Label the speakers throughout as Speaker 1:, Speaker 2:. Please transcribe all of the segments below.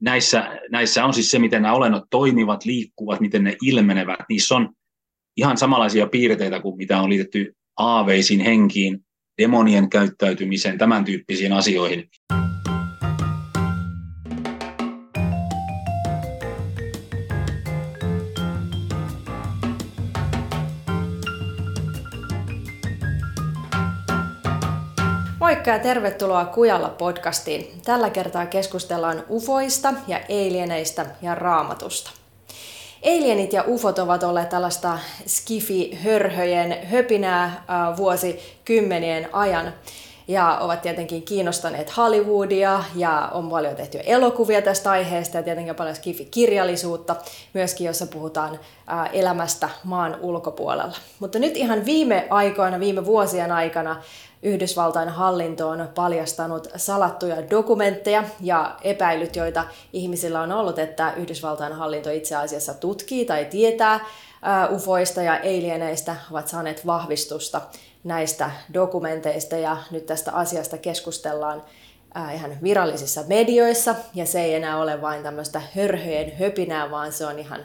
Speaker 1: näissä, näissä on siis se, miten nämä olennot toimivat, liikkuvat, miten ne ilmenevät. Niissä on ihan samanlaisia piirteitä kuin mitä on liitetty aaveisiin, henkiin, demonien käyttäytymiseen, tämän tyyppisiin asioihin.
Speaker 2: Moikka ja tervetuloa Kujalla podcastiin. Tällä kertaa keskustellaan ufoista ja alieneista ja raamatusta. Alienit ja ufot ovat olleet tällaista skifi-hörhöjen höpinää äh, vuosikymmenien ajan ja ovat tietenkin kiinnostaneet Hollywoodia ja on paljon tehty elokuvia tästä aiheesta ja tietenkin paljon skifi-kirjallisuutta myöskin, jossa puhutaan äh, elämästä maan ulkopuolella. Mutta nyt ihan viime aikoina, viime vuosien aikana Yhdysvaltain hallinto on paljastanut salattuja dokumentteja ja epäilyt, joita ihmisillä on ollut, että Yhdysvaltain hallinto itse asiassa tutkii tai tietää ufoista ja alieneistä, ovat saaneet vahvistusta näistä dokumenteista. Ja nyt tästä asiasta keskustellaan ihan virallisissa medioissa. Ja se ei enää ole vain tämmöistä hörhöjen höpinää, vaan se on ihan,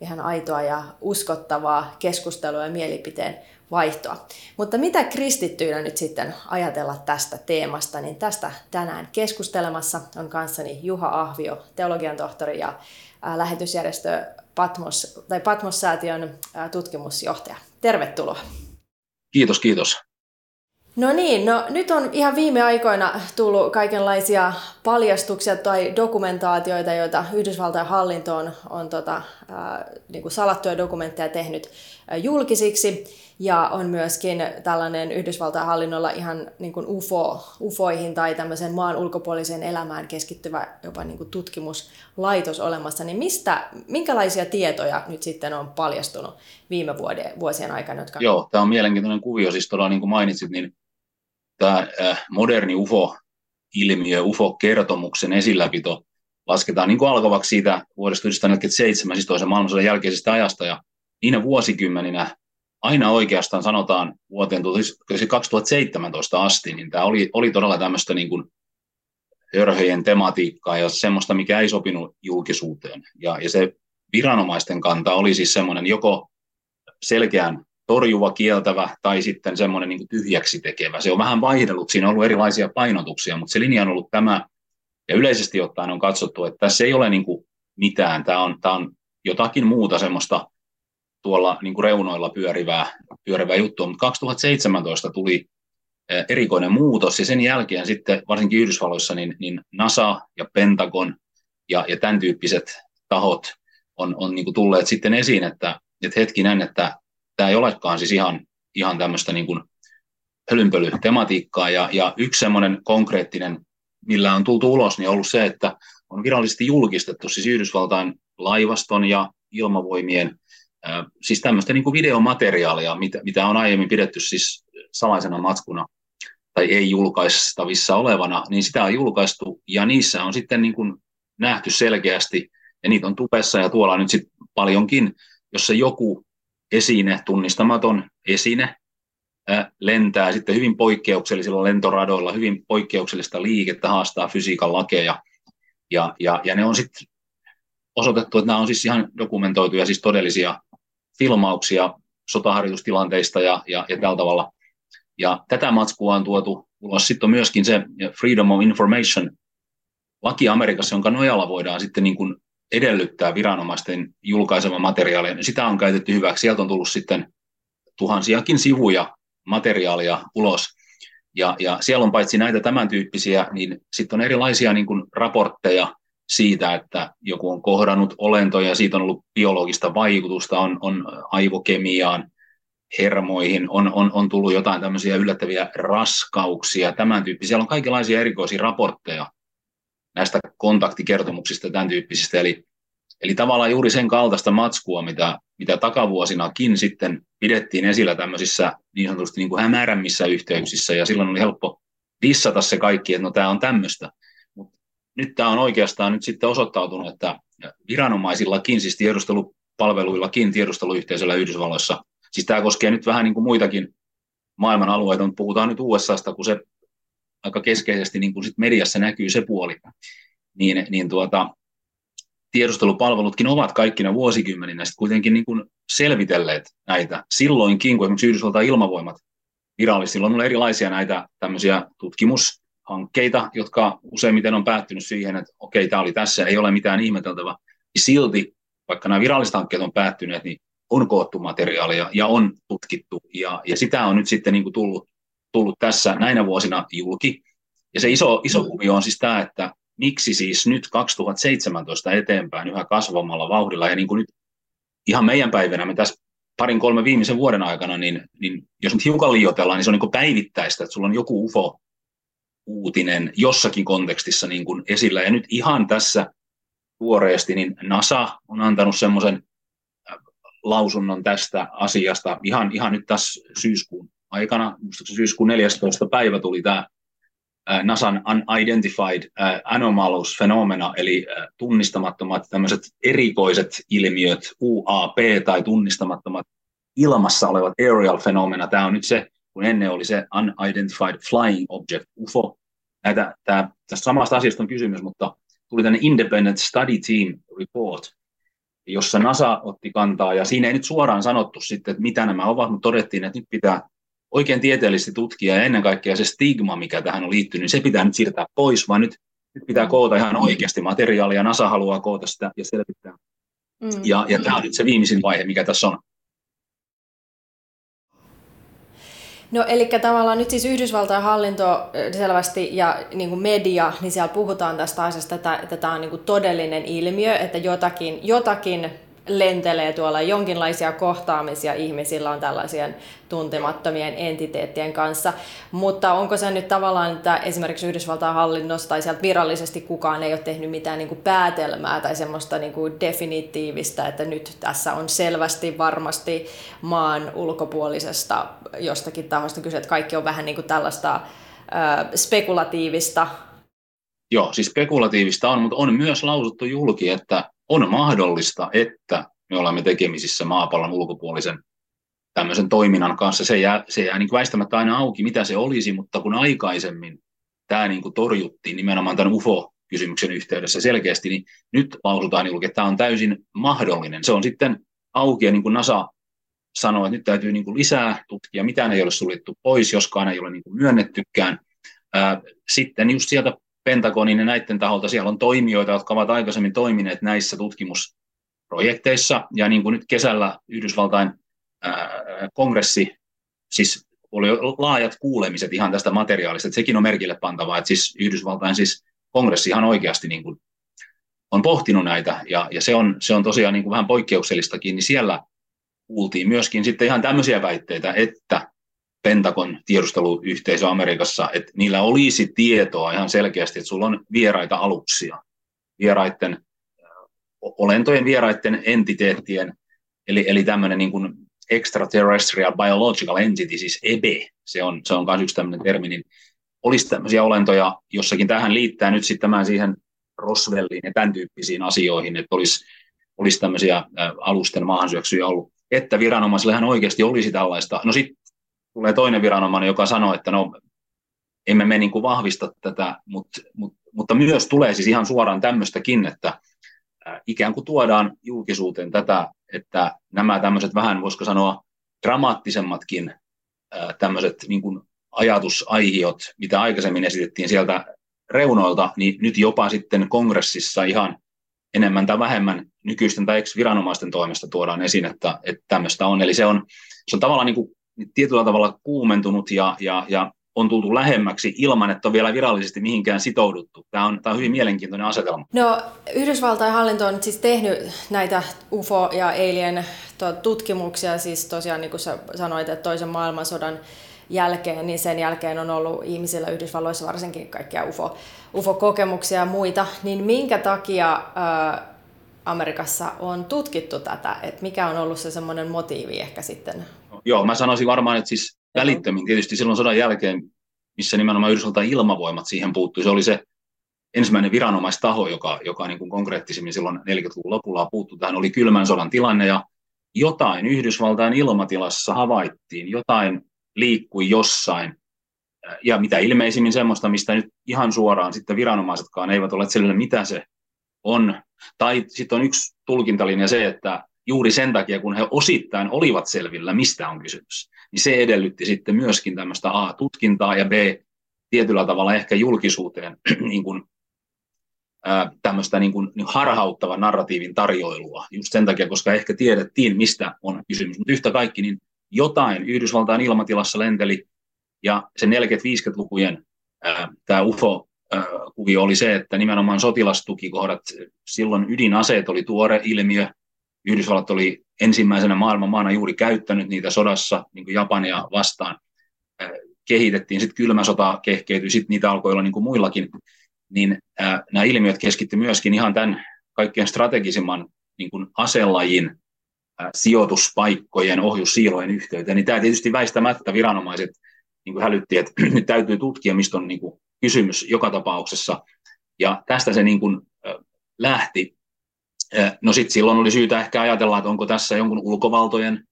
Speaker 2: ihan aitoa ja uskottavaa keskustelua ja mielipiteen vaihtoa. Mutta mitä kristittyinä nyt sitten ajatella tästä teemasta, niin tästä tänään keskustelemassa on kanssani Juha Ahvio, teologian tohtori ja lähetysjärjestö Patmos, tai Patmos-säätiön tutkimusjohtaja. Tervetuloa.
Speaker 1: Kiitos, kiitos.
Speaker 2: No niin, no nyt on ihan viime aikoina tullut kaikenlaisia paljastuksia tai dokumentaatioita, joita Yhdysvaltain hallinto on, on tota, äh, niin kuin salattuja dokumentteja tehnyt julkisiksi. Ja on myöskin tällainen Yhdysvaltain hallinnolla ihan niin kuin UFO, UFOihin tai tämmöisen maan ulkopuoliseen elämään keskittyvä jopa niin kuin tutkimuslaitos olemassa. Niin mistä, minkälaisia tietoja nyt sitten on paljastunut viime vuoden, vuosien aikana? Jotka...
Speaker 1: Joo, tämä on mielenkiintoinen kuvio. Siis todella niin kuin mainitsit, niin tämä äh, moderni UFO-ilmiö, UFO-kertomuksen esilläpito lasketaan niin kuin alkavaksi siitä vuodesta 1947, siis toisen maailmansodan jälkeisestä ajasta, ja niinä vuosikymmeninä aina oikeastaan sanotaan vuoteen 2017 asti, niin tämä oli, oli todella tämmöistä niin kuin hörhöjen tematiikkaa ja semmoista, mikä ei sopinut julkisuuteen. Ja, ja se viranomaisten kanta oli siis semmoinen joko selkeän torjuva, kieltävä tai sitten semmoinen niin tyhjäksi tekevä. Se on vähän vaihdellut, siinä on ollut erilaisia painotuksia, mutta se linja on ollut tämä, ja yleisesti ottaen on katsottu, että tässä ei ole niin kuin mitään, tämä on, tämä on jotakin muuta semmoista tuolla niin kuin reunoilla pyörivää, pyörivää juttua, mutta 2017 tuli erikoinen muutos, ja sen jälkeen sitten varsinkin Yhdysvalloissa niin, niin NASA ja Pentagon ja, ja tämän tyyppiset tahot on, on niin kuin tulleet sitten esiin, että, että hetkinen, että tämä ei olekaan siis ihan, ihan tämmöistä niin kuin hölynpölytematiikkaa, ja, ja yksi semmoinen konkreettinen, millä on tultu ulos, niin on ollut se, että on virallisesti julkistettu siis Yhdysvaltain laivaston ja ilmavoimien siis tämmöistä niin kuin videomateriaalia, mitä, mitä on aiemmin pidetty siis salaisena matskuna tai ei julkaistavissa olevana, niin sitä on julkaistu ja niissä on sitten niin kuin nähty selkeästi ja niitä on tupessa ja tuolla nyt sitten paljonkin, jossa joku esine, tunnistamaton esine, lentää sitten hyvin poikkeuksellisilla lentoradoilla, hyvin poikkeuksellista liikettä, haastaa fysiikan lakeja, ja, ja, ja ne on sitten osoitettu, että nämä on siis ihan dokumentoituja, siis todellisia filmauksia sotaharjoitustilanteista ja, ja, ja tällä tavalla. Ja tätä matskua on tuotu ulos. Sitten on myöskin se Freedom of Information laki Amerikassa, jonka nojalla voidaan sitten niin kuin edellyttää viranomaisten julkaisema materiaalia. Sitä on käytetty hyväksi. Sieltä on tullut sitten tuhansiakin sivuja materiaalia ulos. Ja, ja siellä on paitsi näitä tämän tyyppisiä, niin sitten on erilaisia niin kuin raportteja siitä, että joku on kohdannut olentoja, siitä on ollut biologista vaikutusta, on, on aivokemiaan, hermoihin, on, on, on tullut jotain tämmöisiä yllättäviä raskauksia, tämän tyyppisiä. Siellä on kaikenlaisia erikoisia raportteja näistä kontaktikertomuksista tämän tyyppisistä. Eli, eli tavallaan juuri sen kaltaista matskua, mitä, mitä takavuosinakin sitten pidettiin esillä tämmöisissä niin sanotusti niin kuin hämärämmissä yhteyksissä, ja silloin oli helppo dissata se kaikki, että no tämä on tämmöistä nyt tämä on oikeastaan nyt sitten osoittautunut, että viranomaisillakin, siis tiedustelupalveluillakin, tiedusteluyhteisöllä Yhdysvalloissa, siis tämä koskee nyt vähän niin kuin muitakin maailman alueita, mutta puhutaan nyt USAsta, kun se aika keskeisesti niin kuin sit mediassa näkyy se puoli, niin, niin tuota, tiedustelupalvelutkin ovat kaikkina vuosikymmeninä sitten kuitenkin niin kuin selvitelleet näitä. Silloinkin, kun esimerkiksi Yhdysvaltain ilmavoimat virallisesti, silloin on erilaisia näitä tämmöisiä tutkimushankkeita, jotka useimmiten on päättynyt siihen, että okei, tämä oli tässä, ei ole mitään ihmeteltävää. Niin silti, vaikka nämä viralliset hankkeet on päättyneet, niin on koottu materiaalia ja on tutkittu. Ja, ja sitä on nyt sitten niin kuin tullut, tullut tässä näinä vuosina julki. Ja se iso, iso kuvio on siis tämä, että miksi siis nyt 2017 eteenpäin yhä kasvamalla vauhdilla, ja niin kuin nyt ihan meidän päivänä me tässä parin kolme viimeisen vuoden aikana, niin, niin jos nyt hiukan liioitellaan, niin se on niin päivittäistä, että sulla on joku UFO uutinen jossakin kontekstissa niin kuin esillä. Ja nyt ihan tässä tuoreesti, niin NASA on antanut semmoisen äh, lausunnon tästä asiasta ihan, ihan nyt tässä syyskuun aikana, syyskuun 14. päivä tuli tämä NASAn Unidentified Anomalous Phenomena, eli tunnistamattomat tämmöiset erikoiset ilmiöt, UAP tai tunnistamattomat ilmassa olevat aerial phenomena. Tämä on nyt se, kun ennen oli se Unidentified Flying Object, UFO. Näitä, tämä, tästä samasta asiasta on kysymys, mutta tuli tänne Independent Study Team Report, jossa NASA otti kantaa, ja siinä ei nyt suoraan sanottu sitten, että mitä nämä ovat, mutta todettiin, että nyt pitää oikein tieteellisesti tutkia ja ennen kaikkea se stigma, mikä tähän on liittynyt, niin se pitää nyt siirtää pois, vaan nyt, nyt pitää koota ihan oikeasti materiaalia. NASA haluaa koota sitä ja selvittää. Mm. Ja, ja tämä on nyt se viimeisin vaihe, mikä tässä on.
Speaker 2: No eli tavallaan nyt siis Yhdysvaltain hallinto selvästi ja niin kuin media, niin siellä puhutaan tästä asiasta, että, että tämä on niin kuin todellinen ilmiö, että jotakin, jotakin lentelee tuolla jonkinlaisia kohtaamisia ihmisillä on tällaisien tuntemattomien entiteettien kanssa. Mutta onko se nyt tavallaan, että esimerkiksi Yhdysvaltain hallinnossa tai sieltä virallisesti kukaan ei ole tehnyt mitään niin kuin päätelmää tai semmoista niin kuin definitiivistä, että nyt tässä on selvästi varmasti maan ulkopuolisesta jostakin tahosta kyse, että kaikki on vähän niin kuin tällaista äh, spekulatiivista
Speaker 1: Joo, siis spekulatiivista on, mutta on myös lausuttu julki, että on mahdollista, että me olemme tekemisissä maapallon ulkopuolisen tämmöisen toiminnan kanssa. Se jää, se jää niin väistämättä aina auki, mitä se olisi, mutta kun aikaisemmin tämä niin kuin torjuttiin nimenomaan tämän UFO-kysymyksen yhteydessä selkeästi, niin nyt lausutaan julki, että tämä on täysin mahdollinen. Se on sitten auki, ja niin kuin NASA sanoi, että nyt täytyy niin kuin lisää tutkia, mitään ei ole suljettu pois, joskaan ei ole niin kuin myönnettykään. Sitten just sieltä Pentagonin ja näiden taholta. Siellä on toimijoita, jotka ovat aikaisemmin toimineet näissä tutkimusprojekteissa, ja niin kuin nyt kesällä Yhdysvaltain kongressi, siis oli laajat kuulemiset ihan tästä materiaalista, että sekin on merkille pantavaa, että siis Yhdysvaltain siis kongressi ihan oikeasti niin kuin on pohtinut näitä, ja, ja se, on, se on tosiaan niin kuin vähän poikkeuksellistakin, niin siellä kuultiin myöskin sitten ihan tämmöisiä väitteitä, että Pentagon tiedusteluyhteisö Amerikassa, että niillä olisi tietoa ihan selkeästi, että sulla on vieraita aluksia, vieraiden olentojen, vieraiden entiteettien, eli, eli tämmöinen niin kuin extraterrestrial biological entity, siis EBE, se on, se on myös yksi tämmöinen termi, niin olisi tämmöisiä olentoja, jossakin tähän liittää nyt sitten tämän siihen Roswelliin ja tämän tyyppisiin asioihin, että olisi, olisi tämmöisiä alusten maahansyöksyjä ollut, että viranomaisillehan oikeasti olisi tällaista. No sitten tulee toinen viranomainen, joka sanoo, että no emme me niin kuin vahvista tätä, mutta, mutta, mutta myös tulee siis ihan suoraan tämmöistäkin, että ikään kuin tuodaan julkisuuteen tätä, että nämä tämmöiset vähän, voisiko sanoa, dramaattisemmatkin tämmöiset niin kuin ajatusaihiot, mitä aikaisemmin esitettiin sieltä reunoilta, niin nyt jopa sitten kongressissa ihan enemmän tai vähemmän nykyisten tai viranomaisten toimesta tuodaan esiin, että, että tämmöistä on. Eli se on, se on tavallaan niin kuin tietyllä tavalla kuumentunut ja, ja, ja on tultu lähemmäksi ilman, että on vielä virallisesti mihinkään sitouduttu. Tämä on, tämä on hyvin mielenkiintoinen asetelma.
Speaker 2: No, Yhdysvaltain hallinto on siis tehnyt näitä UFO- ja alien tutkimuksia, siis tosiaan niin kuin sä sanoit, että toisen maailmansodan jälkeen, niin sen jälkeen on ollut ihmisillä Yhdysvalloissa varsinkin kaikkia UFO, UFO-kokemuksia ja muita, niin minkä takia ää, Amerikassa on tutkittu tätä, että mikä on ollut se semmoinen motiivi ehkä sitten
Speaker 1: Joo, mä sanoisin varmaan, että siis välittömin tietysti silloin sodan jälkeen, missä nimenomaan Yhdysvaltain ilmavoimat siihen puuttui, se oli se ensimmäinen viranomaistaho, joka, joka niin kuin konkreettisemmin silloin 40-luvun lopulla puuttui tähän, oli kylmän sodan tilanne ja jotain Yhdysvaltain ilmatilassa havaittiin, jotain liikkui jossain, ja mitä ilmeisimmin semmoista, mistä nyt ihan suoraan sitten viranomaisetkaan eivät ole selville, mitä se on, Tai sitten on yksi tulkintalinja se, että juuri sen takia, kun he osittain olivat selvillä, mistä on kysymys, niin se edellytti sitten myöskin tämmöistä A-tutkintaa ja B, tietyllä tavalla ehkä julkisuuteen niin kuin, tämmöistä niin kuin, niin harhauttava narratiivin tarjoilua, just sen takia, koska ehkä tiedettiin, mistä on kysymys. Mutta yhtä kaikki, niin jotain Yhdysvaltain ilmatilassa lenteli, ja se 40-50-lukujen tämä UFO-kuvio oli se, että nimenomaan sotilastukikohdat, silloin ydinaseet oli tuore ilmiö, Yhdysvallat oli ensimmäisenä maailman maana juuri käyttänyt niitä sodassa niin kuin Japania vastaan. Kehitettiin, sitten kylmä sota kehkeytyi, sitten niitä alkoi olla niin kuin muillakin, niin äh, nämä ilmiöt keskittyivät myöskin ihan tämän kaikkein strategisimman niin kuin aselajin äh, sijoituspaikkojen, ohjussiilojen yhteyteen. Niin tämä tietysti väistämättä viranomaiset niin kuin hälytti, että nyt täytyy tutkia, mistä on niin kuin kysymys joka tapauksessa. Ja tästä se niin kuin, äh, lähti No sitten silloin oli syytä ehkä ajatella, että onko tässä jonkun ulkovaltojen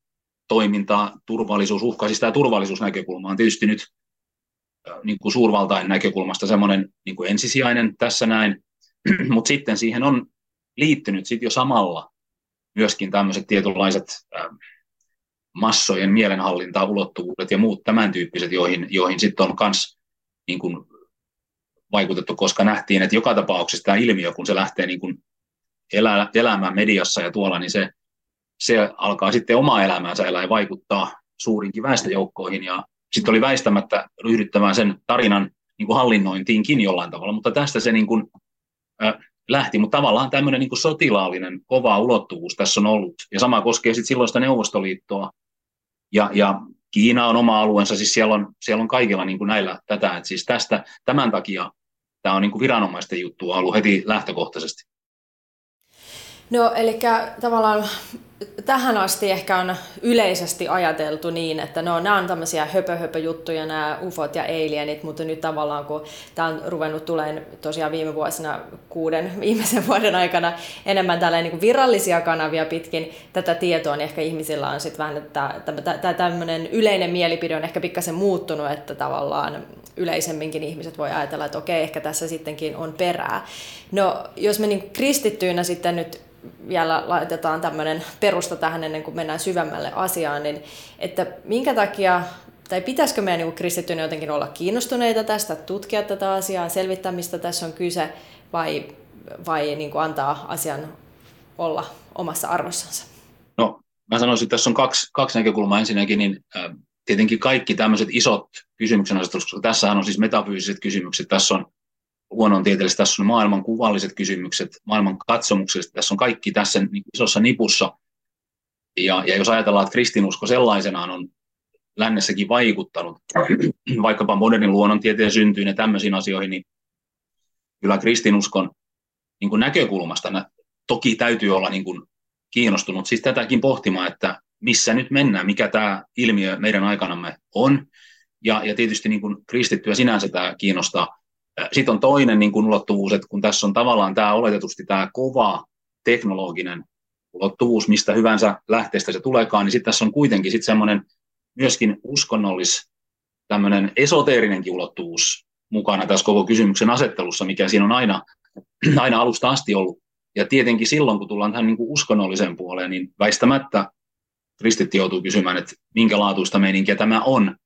Speaker 1: toimintaa, turvallisuusuhka, siis tämä turvallisuusnäkökulma on tietysti nyt niin kuin suurvaltain näkökulmasta semmoinen niin kuin ensisijainen tässä näin, mutta sitten siihen on liittynyt sitten jo samalla myöskin tämmöiset tietynlaiset massojen mielenhallinta, ulottuvuudet ja muut tämän tyyppiset, joihin, joihin sitten on myös niin kuin vaikutettu, koska nähtiin, että joka tapauksessa tämä ilmiö, kun se lähtee niin kuin elää, elämään mediassa ja tuolla, niin se, se alkaa sitten omaa elämäänsä elää ja vaikuttaa suurinkin väestöjoukkoihin. Ja sitten oli väistämättä ryhdyttämään sen tarinan niin kuin hallinnointiinkin jollain tavalla, mutta tästä se niin kuin, äh, lähti. Mutta tavallaan tämmöinen niin kuin sotilaallinen kova ulottuvuus tässä on ollut. Ja sama koskee sitten silloista Neuvostoliittoa. Ja, ja Kiina on oma alueensa, siis siellä on, siellä on kaikilla niin kuin näillä tätä. Et siis tästä, tämän takia tämä on niin kuin viranomaisten juttu ollut heti lähtökohtaisesti.
Speaker 2: No, eli tavallaan tähän asti ehkä on yleisesti ajateltu niin, että no, nämä on tämmöisiä höpö-höpö-juttuja, nämä ufot ja alienit, mutta nyt tavallaan kun tämä on ruvennut tulemaan tosiaan viime vuosina kuuden viimeisen vuoden aikana enemmän tällainen niin virallisia kanavia pitkin tätä tietoa, niin ehkä ihmisillä on sitten vähän, että tämmöinen yleinen mielipide on ehkä pikkasen muuttunut, että tavallaan yleisemminkin ihmiset voi ajatella, että okei, ehkä tässä sittenkin on perää. No, jos me niin kristittyinä sitten nyt vielä laitetaan tämmöinen perusta tähän ennen kuin mennään syvemmälle asiaan, niin että minkä takia, tai pitäisikö meidän niin kristittyinen jotenkin olla kiinnostuneita tästä, tutkia tätä asiaa, selvittää mistä tässä on kyse, vai, vai niin kuin antaa asian olla omassa arvossansa?
Speaker 1: No, mä sanoisin, että tässä on kaksi, kaksi näkökulmaa. Ensinnäkin, niin äh, tietenkin kaikki tämmöiset isot kysymyksen asetukset, tässähän on siis metafyysiset kysymykset, tässä on luonnontieteelliset, tässä on maailman kuvalliset kysymykset, maailman katsomukselliset, tässä on kaikki tässä niin isossa nipussa. Ja, ja jos ajatellaan, että kristinusko sellaisenaan on lännessäkin vaikuttanut, vaikkapa modernin luonnontieteen syntyyn ja tämmöisiin asioihin, niin kyllä kristinuskon niin kuin näkökulmasta toki täytyy olla niin kuin kiinnostunut siis tätäkin pohtimaan, että missä nyt mennään, mikä tämä ilmiö meidän aikanamme on. Ja, ja tietysti niin kuin kristittyä sinänsä tämä kiinnostaa. Sitten on toinen niin kuin ulottuvuus, että kun tässä on tavallaan tämä oletetusti tämä kova teknologinen ulottuvuus, mistä hyvänsä lähteestä se tuleekaan, niin sitten tässä on kuitenkin sitten semmoinen myöskin uskonnollis, tämmöinen esoteerinenkin ulottuvuus mukana tässä koko kysymyksen asettelussa, mikä siinä on aina, aina alusta asti ollut. Ja tietenkin silloin, kun tullaan tähän niin kuin uskonnolliseen puoleen, niin väistämättä kristitti joutuu kysymään, että minkä laatuista meininkiä tämä on.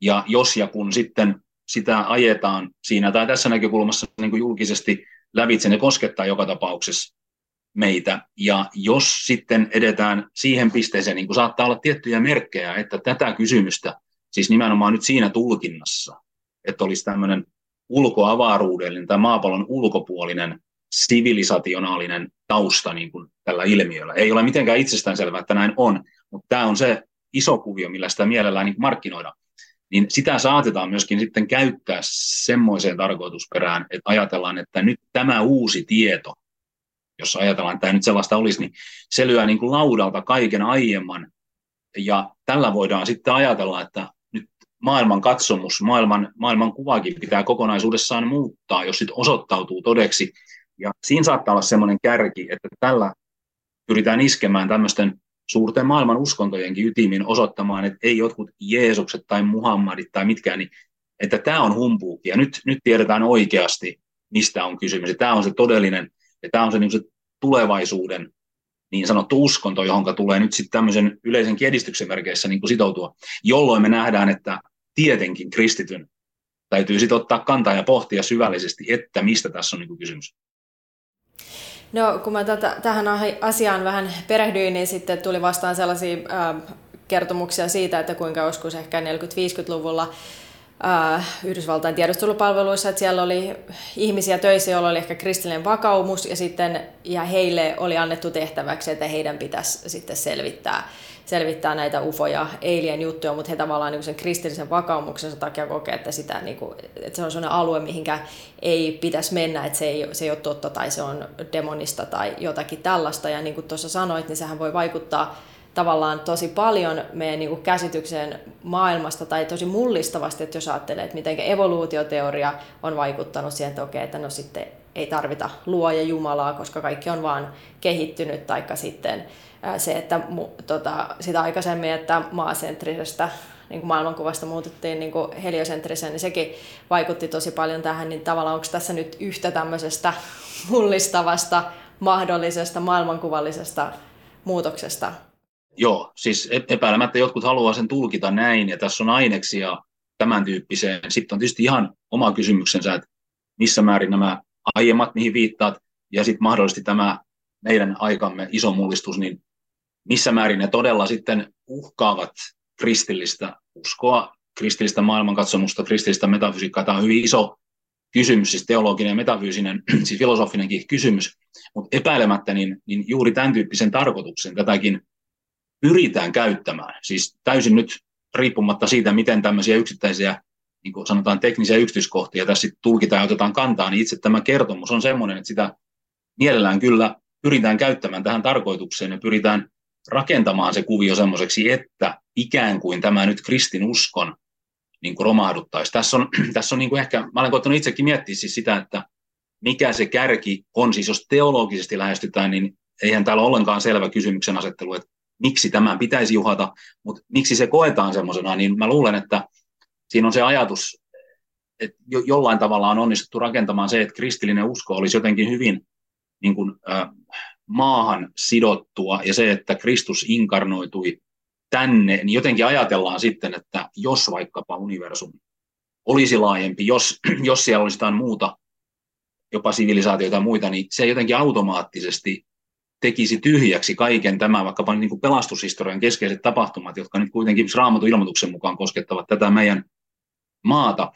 Speaker 1: Ja jos ja kun sitten sitä ajetaan siinä tai tässä näkökulmassa niin kuin julkisesti lävitse, ne koskettaa joka tapauksessa meitä. Ja jos sitten edetään siihen pisteeseen, niin kuin saattaa olla tiettyjä merkkejä, että tätä kysymystä, siis nimenomaan nyt siinä tulkinnassa, että olisi tämmöinen ulkoavaruudellinen tai maapallon ulkopuolinen sivilisationaalinen tausta niin kuin tällä ilmiöllä. Ei ole mitenkään itsestäänselvää, että näin on, mutta tämä on se iso kuvio, millä sitä mielellään niin markkinoidaan niin sitä saatetaan myöskin sitten käyttää semmoiseen tarkoitusperään, että ajatellaan, että nyt tämä uusi tieto, jos ajatellaan, että tämä nyt sellaista olisi, niin se lyö niin kuin laudalta kaiken aiemman, ja tällä voidaan sitten ajatella, että nyt maailman katsomus, maailman, maailman kuvakin pitää kokonaisuudessaan muuttaa, jos sitten osoittautuu todeksi, ja siinä saattaa olla semmoinen kärki, että tällä pyritään iskemään tämmöisten suurten maailman uskontojenkin ytimin osoittamaan, että ei jotkut Jeesukset tai Muhammadit tai mitkään, niin että tämä on humpuuki. Ja nyt, nyt tiedetään oikeasti, mistä on kysymys. Tämä on se todellinen, ja tämä on se, niin se tulevaisuuden niin sanottu uskonto, johon tulee nyt sitten tämmöisen yleisen edistyksen merkeissä niin sitoutua, jolloin me nähdään, että tietenkin kristityn täytyy sitten ottaa kantaa ja pohtia syvällisesti, että mistä tässä on niin kysymys.
Speaker 2: No kun mä tätä, tähän asiaan vähän perehdyin, niin sitten tuli vastaan sellaisia äh, kertomuksia siitä, että kuinka joskus ehkä 40-50-luvulla äh, Yhdysvaltain tiedustelupalveluissa, että siellä oli ihmisiä töissä, joilla oli ehkä kristillinen vakaumus, ja sitten ja heille oli annettu tehtäväksi, että heidän pitäisi sitten selvittää, selvittää näitä UFO- ja alien juttuja, mutta he tavallaan niin sen kristillisen vakaumuksensa takia kokee, että, sitä, niin kuin, että se on sellainen alue, mihinkä ei pitäisi mennä, että se ei, se ei ole totta tai se on demonista tai jotakin tällaista. Ja niin kuin tuossa sanoit, niin sehän voi vaikuttaa tavallaan tosi paljon meidän niin kuin käsitykseen maailmasta tai tosi mullistavasti, että jos ajattelee, että miten evoluutioteoria on vaikuttanut siihen, että okei, että no sitten ei tarvita luoja Jumalaa, koska kaikki on vaan kehittynyt, taikka sitten se, että tota, sitä aikaisemmin, että maasentrisestä niin kuin maailmankuvasta muututtiin niin kuin heliosentriseen, niin sekin vaikutti tosi paljon tähän, niin tavallaan onko tässä nyt yhtä tämmöisestä mullistavasta, mahdollisesta, maailmankuvallisesta muutoksesta
Speaker 1: Joo, siis e- epäilemättä jotkut haluaa sen tulkita näin, ja tässä on aineksia tämän tyyppiseen. Sitten on tietysti ihan oma kysymyksensä, että missä määrin nämä aiemmat, mihin viittaat, ja sitten mahdollisesti tämä meidän aikamme iso mullistus, niin missä määrin ne todella sitten uhkaavat kristillistä uskoa, kristillistä maailmankatsomusta, kristillistä metafysiikkaa. Tämä on hyvin iso kysymys, siis teologinen ja metafyysinen, siis filosofinenkin kysymys, mutta epäilemättä niin, niin juuri tämän tyyppisen tarkoituksen tätäkin pyritään käyttämään. Siis täysin nyt riippumatta siitä, miten tämmöisiä yksittäisiä niin kuin sanotaan teknisiä yksityiskohtia tässä tulkitaan ja otetaan kantaa, niin itse tämä kertomus on sellainen, että sitä mielellään kyllä pyritään käyttämään tähän tarkoitukseen ja pyritään rakentamaan se kuvio semmoiseksi, että ikään kuin tämä nyt kristinuskon niin kuin romahduttaisi. Tässä on, tässä on niin kuin ehkä, mä olen koettanut itsekin miettiä siis sitä, että mikä se kärki on, siis jos teologisesti lähestytään, niin eihän täällä ole ollenkaan selvä kysymyksen asettelu, että miksi tämän pitäisi juhata, mutta miksi se koetaan semmoisena, niin mä luulen, että siinä on se ajatus, että jo, jollain tavalla on onnistuttu rakentamaan se, että kristillinen usko olisi jotenkin hyvin niin kuin, äh, maahan sidottua ja se, että Kristus inkarnoitui tänne, niin jotenkin ajatellaan sitten, että jos vaikkapa universumi olisi laajempi, jos, jos siellä olisi jotain muuta, jopa sivilisaatioita ja muita, niin se jotenkin automaattisesti tekisi tyhjäksi kaiken tämän, vaikkapa niin kuin pelastushistorian keskeiset tapahtumat, jotka nyt kuitenkin raamatun ilmoituksen mukaan koskettavat tätä meidän maata.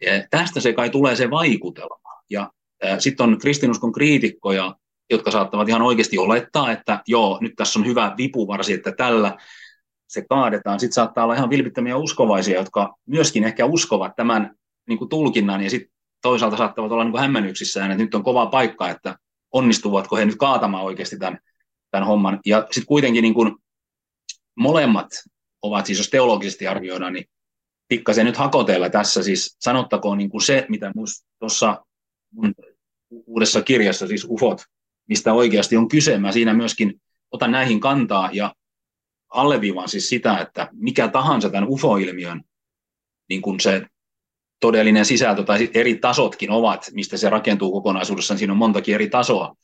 Speaker 1: Ja tästä se kai tulee se vaikutelma. Ja sitten on kristinuskon kriitikkoja, jotka saattavat ihan oikeasti olettaa, että joo, nyt tässä on hyvä vipuvarsi, että tällä se kaadetaan. Sitten saattaa olla ihan vilpittömiä uskovaisia, jotka myöskin ehkä uskovat tämän niin kuin tulkinnan ja sitten toisaalta saattavat olla niin kuin hämmennyksissään, että nyt on kova paikka, että onnistuvatko he nyt kaatamaan oikeasti tämän, tämän homman. Ja sitten kuitenkin niin kuin molemmat ovat siis, jos teologisesti arvioidaan, niin pikkasen nyt hakoteella tässä, siis sanottakoon niin kuin se, mitä tuossa uudessa kirjassa, siis UFOT, mistä oikeasti on kyse. Mä siinä myöskin otan näihin kantaa ja alleviivaan siis sitä, että mikä tahansa tämän UFO-ilmiön niin kuin se todellinen sisältö tai eri tasotkin ovat, mistä se rakentuu kokonaisuudessaan, siinä on montakin eri tasoa.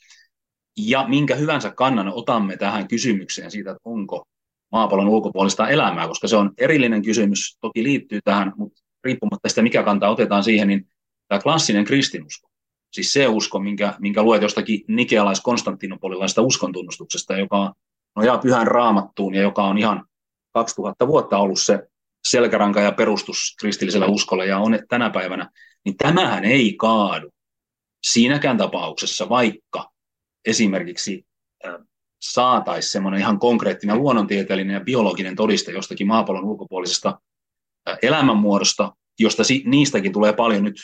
Speaker 1: Ja minkä hyvänsä kannan otamme tähän kysymykseen siitä, että onko maapallon ulkopuolista elämää, koska se on erillinen kysymys, toki liittyy tähän, mutta riippumatta sitä, mikä kanta otetaan siihen, niin tämä klassinen kristinusko, siis se usko, minkä, minkä luet jostakin nikealais-konstantinopolilaista uskontunnustuksesta, joka nojaa pyhän raamattuun ja joka on ihan 2000 vuotta ollut se selkäranka ja perustus kristilliselle uskolle ja on tänä päivänä, niin tämähän ei kaadu siinäkään tapauksessa, vaikka esimerkiksi saataisiin semmoinen ihan konkreettinen luonnontieteellinen ja biologinen todiste jostakin maapallon ulkopuolisesta elämänmuodosta, josta niistäkin tulee paljon nyt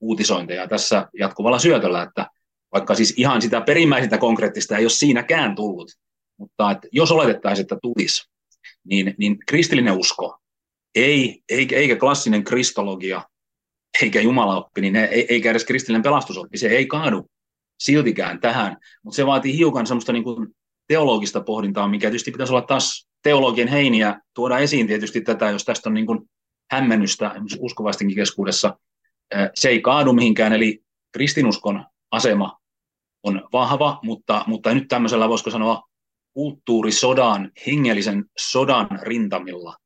Speaker 1: uutisointeja tässä jatkuvalla syötöllä, että vaikka siis ihan sitä perimmäisintä konkreettista ei ole siinäkään tullut, mutta että jos oletettaisiin, että tulisi, niin, niin kristillinen usko ei, eikä, klassinen kristologia, eikä jumalaoppi, niin eikä edes kristillinen pelastusoppi, se ei kaadu siltikään tähän, mutta se vaatii hiukan semmoista niin kuin teologista pohdintaa, mikä tietysti pitäisi olla taas teologien heiniä tuoda esiin tietysti tätä, jos tästä on niin kuin hämmennystä uskovaistenkin keskuudessa. Se ei kaadu mihinkään, eli kristinuskon asema on vahva, mutta, mutta nyt tämmöisellä voisiko sanoa kulttuurisodan, hengellisen sodan rintamilla,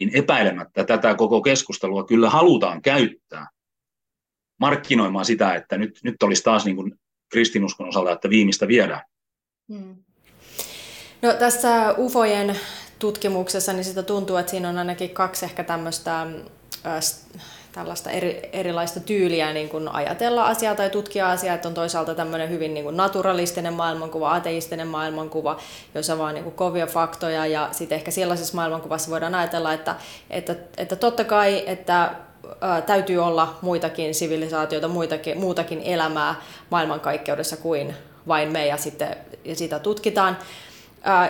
Speaker 1: niin epäilemättä tätä koko keskustelua kyllä halutaan käyttää markkinoimaan sitä, että nyt, nyt olisi taas niin kuin kristinuskon osalta, että viimeistä viedään. Hmm.
Speaker 2: No tässä UFOjen tutkimuksessa niin sitä tuntuu, että siinä on ainakin kaksi ehkä tämmöistä tällaista eri, erilaista tyyliä niin kuin ajatella asiaa tai tutkia asiaa, että on toisaalta tämmöinen hyvin niin kuin naturalistinen maailmankuva, ateistinen maailmankuva, jossa vaan niin kuin kovia faktoja ja sitten ehkä sellaisessa maailmankuvassa voidaan ajatella, että, että, että totta kai, että täytyy olla muitakin sivilisaatioita, muitakin, muutakin elämää maailmankaikkeudessa kuin vain me ja, sitten, ja sitä tutkitaan.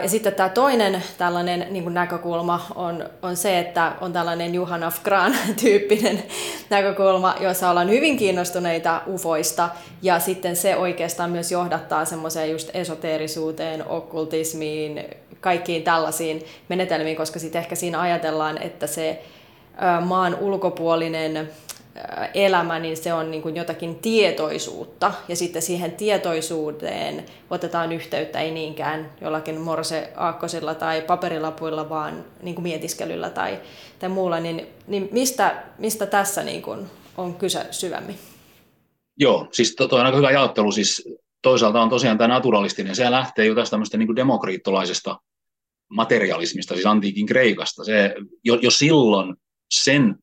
Speaker 2: Ja sitten tämä toinen tällainen niin kuin näkökulma on, on se, että on tällainen Juhan af Kran-tyyppinen näkökulma, jossa ollaan hyvin kiinnostuneita ufoista, ja sitten se oikeastaan myös johdattaa semmoiseen just esoteerisuuteen, okkultismiin, kaikkiin tällaisiin menetelmiin, koska sitten ehkä siinä ajatellaan, että se maan ulkopuolinen elämä, niin se on niin kuin jotakin tietoisuutta. Ja sitten siihen tietoisuuteen otetaan yhteyttä ei niinkään jollakin morse-aakkosilla tai paperilapuilla, vaan niin kuin mietiskelyllä tai, tai muulla. Niin, niin mistä, mistä tässä niin kuin on kyse syvemmin?
Speaker 1: Joo, siis tuo on aika hyvä jaottelu. Siis toisaalta on tosiaan tämä naturalistinen. Se lähtee jo tästä tämmöistä niin demokriittolaisesta materialismista, siis antiikin Kreikasta. Se, jo, jo silloin sen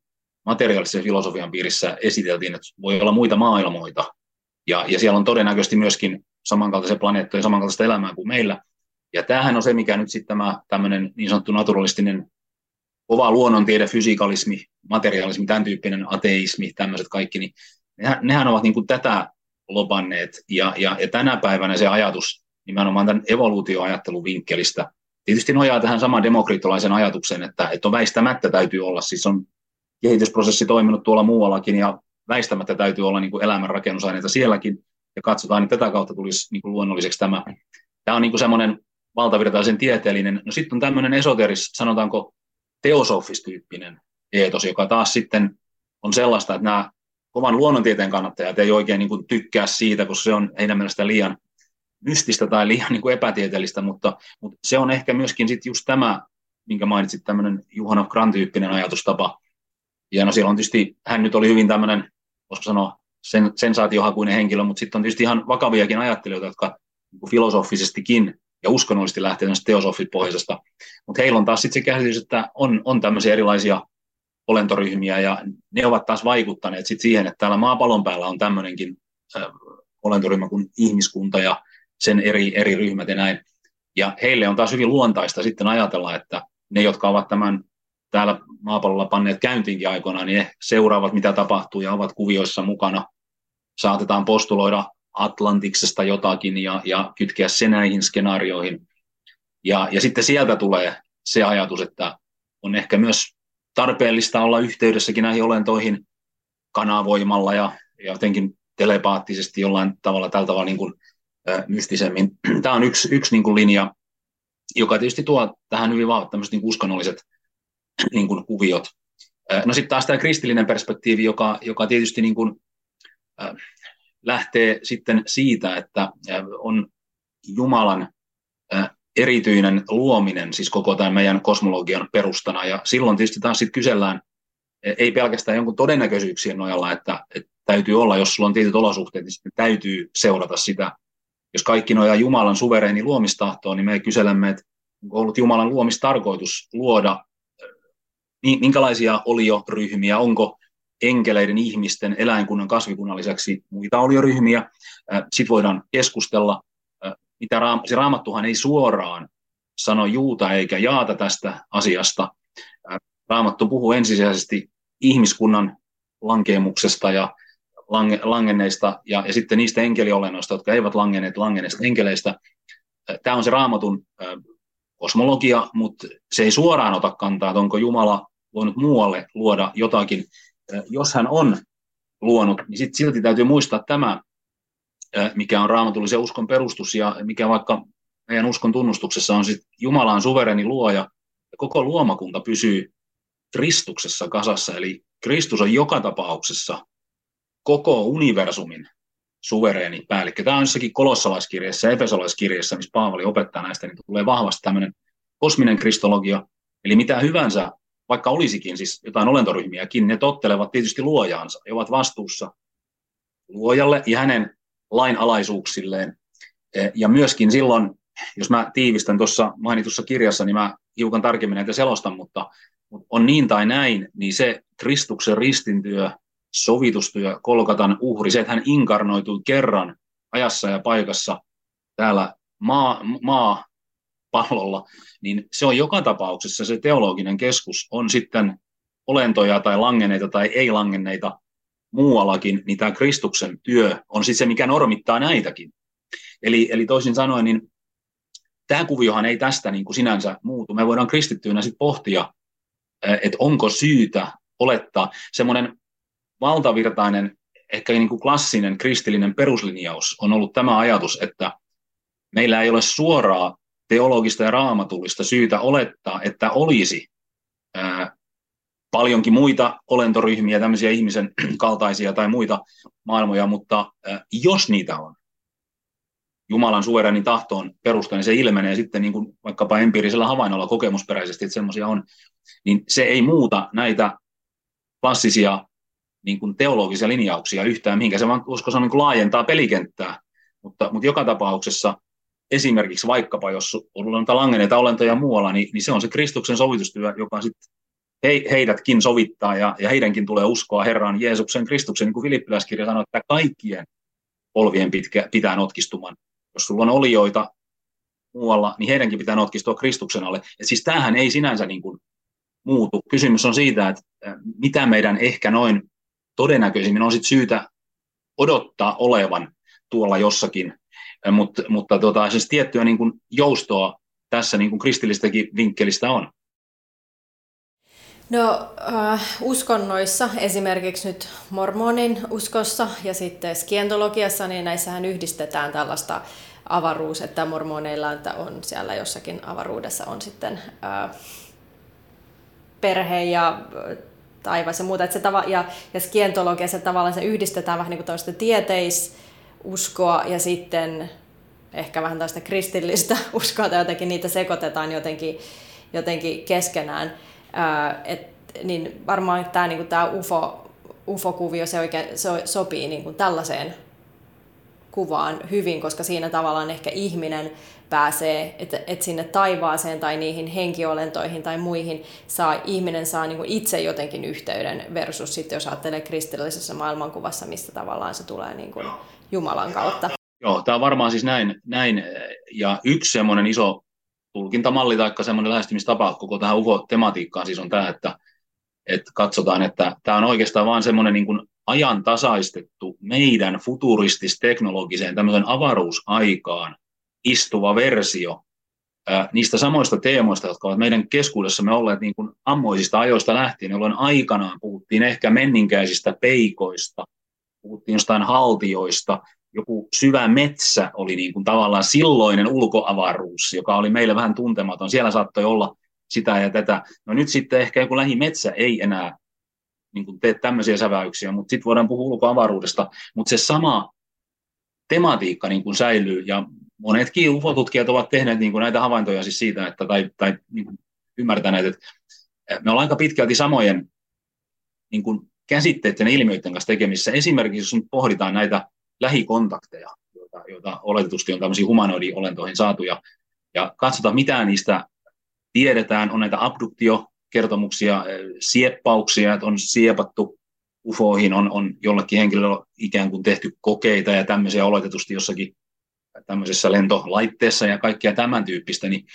Speaker 1: materiaalisen filosofian piirissä esiteltiin, että voi olla muita maailmoita, ja, ja siellä on todennäköisesti myöskin samankaltaisia planeettoja ja samankaltaista elämää kuin meillä. Ja tämähän on se, mikä nyt sitten tämä tämmöinen niin sanottu naturalistinen kova luonnontiede, fysikalismi, materiaalismi, tämän tyyppinen ateismi, tämmöiset kaikki, niin nehän, nehän ovat niin kuin tätä lopanneet. Ja, ja, ja tänä päivänä se ajatus nimenomaan tämän evoluutioajattelun vinkkelistä tietysti nojaa tähän samaan demokriittolaisen ajatukseen, että, että on väistämättä täytyy olla, siis on kehitysprosessi toiminut tuolla muuallakin ja väistämättä täytyy olla niin kuin elämän rakennusaineita sielläkin. Ja katsotaan, että tätä kautta tulisi niin kuin luonnolliseksi tämä. Tämä on niin kuin semmoinen valtavirtaisen tieteellinen, no sitten on tämmöinen esoteris, sanotaanko teosofistyyppinen eetos, joka taas sitten on sellaista, että nämä kovan luonnontieteen kannattajat ei oikein niin kuin tykkää siitä, koska se on heidän mielestä liian mystistä tai liian niin kuin epätieteellistä, mutta, mutta se on ehkä myöskin sitten just tämä, minkä mainitsit, tämmöinen Juhana Grant-tyyppinen ajatustapa, ja no siellä on tietysti, hän nyt oli hyvin tämmöinen, voisiko sanoa, sen, sensaatiohakuinen henkilö, mutta sitten on tietysti ihan vakaviakin ajattelijoita, jotka niin filosofisestikin ja uskonnollisesti lähtee teosofit pohjaisesta. Mutta heillä on taas sitten se käsitys, että on, on tämmöisiä erilaisia olentoryhmiä ja ne ovat taas vaikuttaneet sit siihen, että täällä maapallon päällä on tämmöinenkin äh, olentoryhmä kuin ihmiskunta ja sen eri, eri ryhmät ja näin. Ja heille on taas hyvin luontaista sitten ajatella, että ne, jotka ovat tämän täällä maapallolla panneet käyntiinkin aikoinaan, niin he seuraavat, mitä tapahtuu ja ovat kuvioissa mukana. Saatetaan postuloida Atlantiksesta jotakin ja, ja kytkeä se näihin skenaarioihin. Ja, ja sitten sieltä tulee se ajatus, että on ehkä myös tarpeellista olla yhteydessäkin näihin olentoihin kanavoimalla ja, ja jotenkin telepaattisesti jollain tavalla tällä tavalla niin kuin, ä, mystisemmin. Tämä on yksi, yksi niin kuin linja, joka tietysti tuo tähän hyvin vahvat niin uskonnolliset niin kuin kuviot. No sitten taas tämä kristillinen perspektiivi, joka, joka tietysti niin kuin, äh, lähtee sitten siitä, että on Jumalan äh, erityinen luominen, siis koko tämän meidän kosmologian perustana. Ja silloin tietysti taas sitten kysellään, ei pelkästään jonkun todennäköisyyksien nojalla, että, että täytyy olla, jos sulla on tietyt olosuhteet, niin sitten täytyy seurata sitä. Jos kaikki nojaa Jumalan suvereeni luomistahtoon, niin me kyselemme, että onko ollut Jumalan luomistarkoitus luoda minkälaisia olioryhmiä, onko enkeleiden, ihmisten, eläinkunnan, kasvikunnan lisäksi muita olioryhmiä. Sitten voidaan keskustella, mitä raam- se raamattuhan ei suoraan sano juuta eikä jaata tästä asiasta. Raamattu puhuu ensisijaisesti ihmiskunnan lankeemuksesta ja lange, langenneista ja, ja sitten niistä enkeliolennoista, jotka eivät langenneet langenneista enkeleistä. Tämä on se raamatun kosmologia, mutta se ei suoraan ota kantaa, että onko Jumala voinut muualle luoda jotakin. Jos hän on luonut, niin sit silti täytyy muistaa tämä, mikä on raamatullisen uskon perustus ja mikä vaikka meidän uskon tunnustuksessa on sit Jumalan suvereni luoja ja koko luomakunta pysyy Kristuksessa kasassa, eli Kristus on joka tapauksessa koko universumin suvereeni päällikkö. Tämä on jossakin kolossalaiskirjassa ja efesolaiskirjassa, missä Paavali opettaa näistä, niin tulee vahvasti tämmöinen kosminen kristologia, eli mitä hyvänsä, vaikka olisikin siis jotain olentoryhmiäkin, ne tottelevat tietysti luojaansa ja ovat vastuussa luojalle ja hänen lainalaisuuksilleen. Eh, ja myöskin silloin, jos mä tiivistän tuossa mainitussa kirjassa, niin mä hiukan tarkemmin näitä selostan, mutta on niin tai näin, niin se Kristuksen ristintyö, sovitustyö, kolkatan uhri, se, että hän inkarnoitui kerran ajassa ja paikassa täällä maa, maa pallolla, niin se on joka tapauksessa se teologinen keskus, on sitten olentoja tai langenneita tai ei-langenneita muuallakin, niin tämä Kristuksen työ on sitten se, mikä normittaa näitäkin. Eli, eli toisin sanoen, niin tämä kuviohan ei tästä niin kuin sinänsä muutu. Me voidaan kristittyinä sitten pohtia, että onko syytä olettaa semmoinen valtavirtainen, ehkä niin kuin klassinen kristillinen peruslinjaus on ollut tämä ajatus, että meillä ei ole suoraa teologista ja raamatullista syytä olettaa, että olisi ää, paljonkin muita olentoryhmiä, tämmöisiä ihmisen kaltaisia tai muita maailmoja, mutta ää, jos niitä on, Jumalan suverenin tahtoon perustuen, niin se ilmenee sitten niin kuin vaikkapa empiirisellä havainnolla kokemusperäisesti, että semmoisia on, niin se ei muuta näitä klassisia niin kuin teologisia linjauksia yhtään mihinkä. Se vaan, koska se on niin kuin laajentaa pelikenttää, mutta, mutta joka tapauksessa esimerkiksi vaikkapa, jos on näitä langeneita olentoja muualla, niin, niin se on se Kristuksen sovitustyö, joka sitten he, heidätkin sovittaa ja, ja heidänkin tulee uskoa Herran Jeesuksen Kristuksen, niin kuin Filippiläiskirja sanoo, että kaikkien polvien pitkä, pitää notkistuman. Jos sulla on olioita muualla, niin heidänkin pitää notkistua Kristuksen alle. Et siis tämähän ei sinänsä niin kuin muutu. Kysymys on siitä, että mitä meidän ehkä noin todennäköisimmin on sit syytä odottaa olevan tuolla jossakin mutta, mutta tota, siis tiettyä niin kuin joustoa tässä niin kuin kristillistäkin vinkkelistä on.
Speaker 2: No äh, uskonnoissa, esimerkiksi nyt mormonin uskossa ja sitten skientologiassa, niin näissähän yhdistetään tällaista avaruus, että mormoneilla että on siellä jossakin avaruudessa on sitten äh, perhe ja äh, taivas ja muuta. Että se tava, ja, ja skientologiassa tavallaan se yhdistetään vähän niin kuin tieteis, uskoa ja sitten ehkä vähän tästä kristillistä uskoa tai jotenkin niitä sekoitetaan jotenkin, jotenkin keskenään. Ää, et, niin varmaan tämä niinku, tää UFO, UFO-kuvio se oikein se sopii niinku, tällaiseen kuvaan hyvin, koska siinä tavallaan ehkä ihminen pääsee, että et sinne taivaaseen tai niihin henkiolentoihin tai muihin saa, ihminen saa niin itse jotenkin yhteyden versus sitten jos ajattelee kristillisessä maailmankuvassa, mistä tavallaan se tulee niin kuin Jumalan kautta.
Speaker 1: Joo, tämä on varmaan siis näin, näin. ja yksi semmoinen iso tulkintamalli tai semmoinen lähestymistapa koko tähän UFO-tematiikkaan siis on tämä, että, että katsotaan, että tämä on oikeastaan vain semmoinen niin kuin ajantasaistettu meidän futuristis-teknologiseen tämmöisen avaruusaikaan istuva versio ää, niistä samoista teemoista, jotka ovat meidän keskuudessamme olleet niin kuin ammoisista ajoista lähtien, jolloin aikanaan puhuttiin ehkä menninkäisistä peikoista, puhuttiin jostain haltioista, joku syvä metsä oli niin kuin tavallaan silloinen ulkoavaruus, joka oli meille vähän tuntematon. Siellä saattoi olla sitä ja tätä. No nyt sitten ehkä joku lähimetsä ei enää niin kuin tee tämmöisiä säväyksiä, mutta sitten voidaan puhua ulkoavaruudesta. Mutta se sama tematiikka niin kuin säilyy ja monetkin UFO-tutkijat ovat tehneet niin kuin näitä havaintoja siis siitä, että, tai, tai niin kuin ymmärtäneet, että me ollaan aika pitkälti samojen niin kuin käsitteiden ja ilmiöiden kanssa tekemissä. Esimerkiksi jos nyt pohditaan näitä lähikontakteja, joita, joita oletetusti on tämmöisiin humanoidiolentoihin saatu, ja, ja katsotaan, mitä niistä tiedetään. On näitä abduktiokertomuksia, eh, sieppauksia, että on siepattu ufoihin, on, on jollekin henkilöllä ikään kuin tehty kokeita ja tämmöisiä oletetusti jossakin tämmöisessä lentolaitteessa ja kaikkia tämän tyyppistä, niin,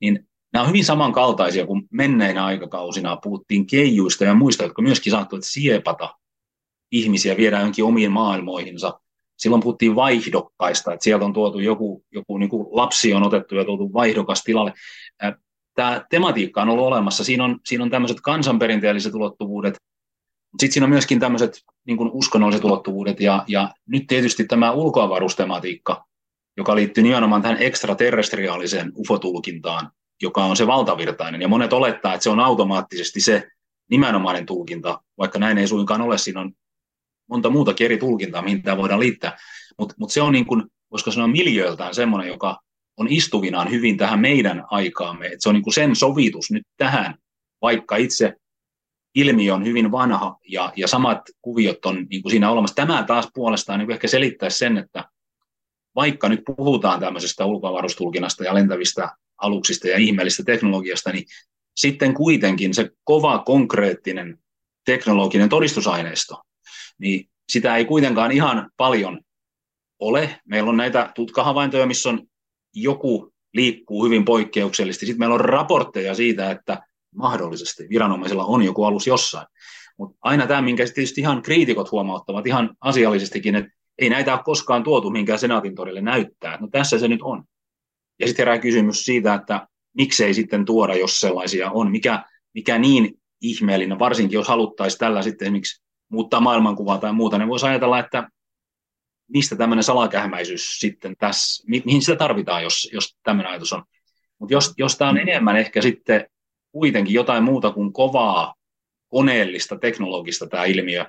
Speaker 1: niin nämä on hyvin samankaltaisia kuin menneinä aikakausina puhuttiin keijuista ja muista, jotka myöskin saattoivat siepata ihmisiä, viedä jonkin omiin maailmoihinsa silloin puhuttiin vaihdokkaista, että sieltä on tuotu joku, joku niin kuin lapsi on otettu ja tuotu vaihdokas tilalle. Tämä tematiikka on ollut olemassa. Siinä on, siinä on tämmöiset kansanperinteelliset ulottuvuudet, mutta sitten siinä on myöskin tämmöiset niin kuin uskonnolliset ulottuvuudet. Ja, ja nyt tietysti tämä ulkoavaruustematiikka, joka liittyy nimenomaan tähän ekstraterrestriaaliseen ufotulkintaan, joka on se valtavirtainen. Ja monet olettaa, että se on automaattisesti se nimenomainen tulkinta, vaikka näin ei suinkaan ole. Siinä on monta muutakin eri tulkintaa, mihin tämä voidaan liittää. mutta mut se on niin kuin, voisiko sanoa miljööltään semmoinen, joka on istuvinaan hyvin tähän meidän aikaamme, että se on niin kuin sen sovitus nyt tähän, vaikka itse ilmiö on hyvin vanha ja, ja samat kuviot on niin kuin siinä olemassa. Tämä taas puolestaan niin ehkä selittää sen, että vaikka nyt puhutaan tämmöisestä ulkoavarustulkinnasta ja lentävistä aluksista ja ihmeellistä teknologiasta, niin sitten kuitenkin se kova konkreettinen teknologinen todistusaineisto, niin sitä ei kuitenkaan ihan paljon ole. Meillä on näitä tutkahavaintoja, missä on joku liikkuu hyvin poikkeuksellisesti. Sitten meillä on raportteja siitä, että mahdollisesti viranomaisilla on joku alus jossain. Mutta aina tämä, minkä tietysti ihan kriitikot huomauttavat ihan asiallisestikin, että ei näitä ole koskaan tuotu minkään senaatin torille näyttää. No tässä se nyt on. Ja sitten herää kysymys siitä, että miksei sitten tuoda, jos sellaisia on. Mikä, mikä niin ihmeellinen, varsinkin jos haluttaisiin tällä sitten esimerkiksi muuttaa maailmankuvaa tai muuta, niin voisi ajatella, että mistä tämmöinen salakähmäisyys sitten tässä, mi- mihin sitä tarvitaan, jos, jos tämmöinen ajatus on. Mutta jos, jos tämä on enemmän ehkä sitten kuitenkin jotain muuta kuin kovaa koneellista, teknologista tämä ilmiö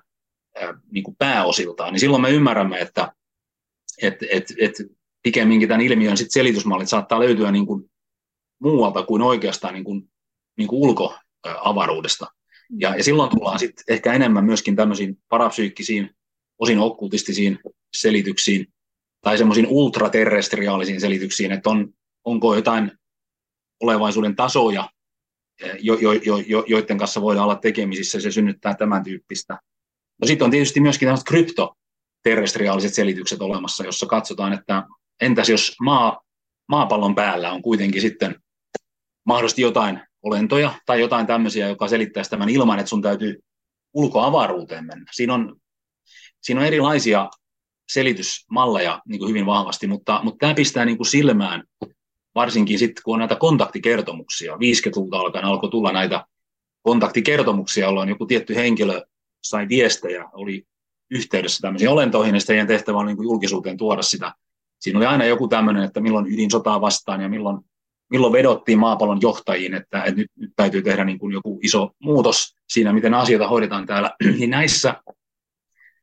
Speaker 1: ää, niin kuin pääosiltaan, niin silloin me ymmärrämme, että et, et, et pikemminkin tämän ilmiön sit selitysmallit saattaa löytyä niin kuin muualta kuin oikeastaan niin kuin, niin kuin ulkoavaruudesta. Ja, ja silloin tullaan sitten ehkä enemmän myöskin tämmöisiin parapsyykkisiin, osin okkultistisiin selityksiin tai semmoisiin ultraterrestriaalisiin selityksiin, että on, onko jotain olevaisuuden tasoja, jo, jo, jo, jo, joiden kanssa voidaan olla tekemisissä, se synnyttää tämän tyyppistä. No sitten on tietysti myöskin tämmöiset kryptoterrestriaaliset selitykset olemassa, jossa katsotaan, että entäs jos maa, maapallon päällä on kuitenkin sitten mahdollisesti jotain olentoja tai jotain tämmöisiä, joka selittäisi tämän ilman, että sun täytyy ulkoavaruuteen mennä. Siinä on, siinä on erilaisia selitysmalleja niin kuin hyvin vahvasti, mutta, mutta tämä pistää niin kuin silmään, varsinkin sitten kun on näitä kontaktikertomuksia. 50-luvulta alkaen alkoi tulla näitä kontaktikertomuksia, jolloin joku tietty henkilö sai viestejä, oli yhteydessä tämmöisiin olentoihin, ja sitten tehtävä oli niin julkisuuteen tuoda sitä. Siinä oli aina joku tämmöinen, että milloin ydinsotaa vastaan ja milloin milloin vedottiin maapallon johtajiin, että, että nyt, nyt täytyy tehdä niin kuin joku iso muutos siinä, miten asioita hoidetaan täällä, niin näissä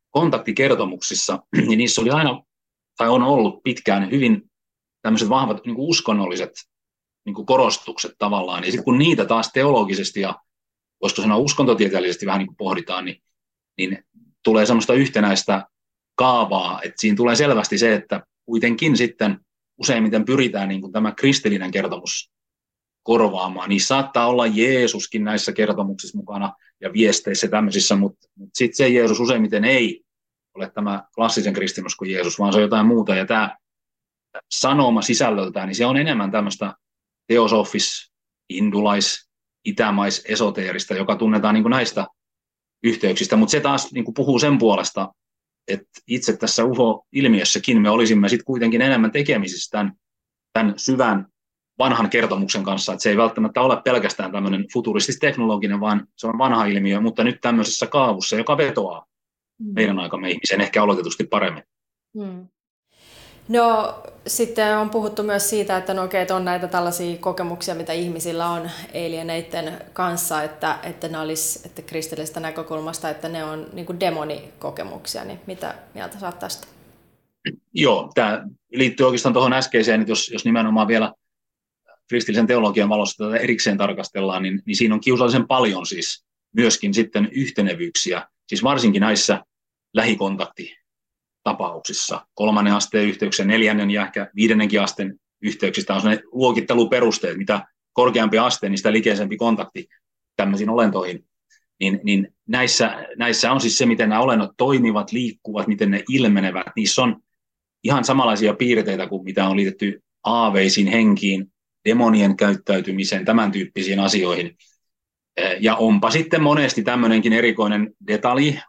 Speaker 1: kontaktikertomuksissa, niin niissä oli aina, tai on ollut pitkään hyvin tämmöiset vahvat niin kuin uskonnolliset niin kuin korostukset tavallaan, ja sitten kun niitä taas teologisesti ja voisiko sanoa uskontotieteellisesti vähän niin kuin pohditaan, niin, niin tulee semmoista yhtenäistä kaavaa, että siinä tulee selvästi se, että kuitenkin sitten useimmiten pyritään niin kuin tämä kristillinen kertomus korvaamaan. Niin saattaa olla Jeesuskin näissä kertomuksissa mukana ja viesteissä tämmöisissä, mutta, mutta sitten se Jeesus useimmiten ei ole tämä klassisen kristinuskon Jeesus, vaan se on jotain muuta. Ja tämä sanoma sisällöltään, niin se on enemmän tämmöistä teosofis, indulais, itämais, esoteerista, joka tunnetaan niin kuin näistä yhteyksistä, mutta se taas niin kuin puhuu sen puolesta, että itse tässä UFO-ilmiössäkin me olisimme sitten kuitenkin enemmän tekemisissä tämän, tämän syvän vanhan kertomuksen kanssa, että se ei välttämättä ole pelkästään tämmöinen futuristis-teknologinen, vaan se on vanha ilmiö, mutta nyt tämmöisessä kaavussa, joka vetoaa mm. meidän aikamme ihmisen ehkä aloitetusti paremmin. Mm.
Speaker 2: No sitten on puhuttu myös siitä, että no okei, että on näitä tällaisia kokemuksia, mitä ihmisillä on alieneiden kanssa, että, että ne olisi että kristillisestä näkökulmasta, että ne on niin kuin demonikokemuksia, niin mitä mieltä saat tästä?
Speaker 1: Joo, tämä liittyy oikeastaan tuohon äskeiseen, että jos, jos nimenomaan vielä kristillisen teologian valossa tätä erikseen tarkastellaan, niin, niin siinä on kiusallisen paljon siis myöskin sitten yhtenevyyksiä, siis varsinkin näissä lähikontakti tapauksissa. Kolmannen asteen yhteyksissä, neljännen ja ehkä viidennenkin asteen yhteyksistä on sellainen luokitteluperusteet, mitä korkeampi aste, niin sitä likeisempi kontakti tämmöisiin olentoihin. Niin, niin näissä, näissä on siis se, miten nämä olennot toimivat, liikkuvat, miten ne ilmenevät. Niissä on ihan samanlaisia piirteitä kuin mitä on liitetty aaveisiin, henkiin, demonien käyttäytymiseen, tämän tyyppisiin asioihin. Ja onpa sitten monesti tämmöinenkin erikoinen detalji,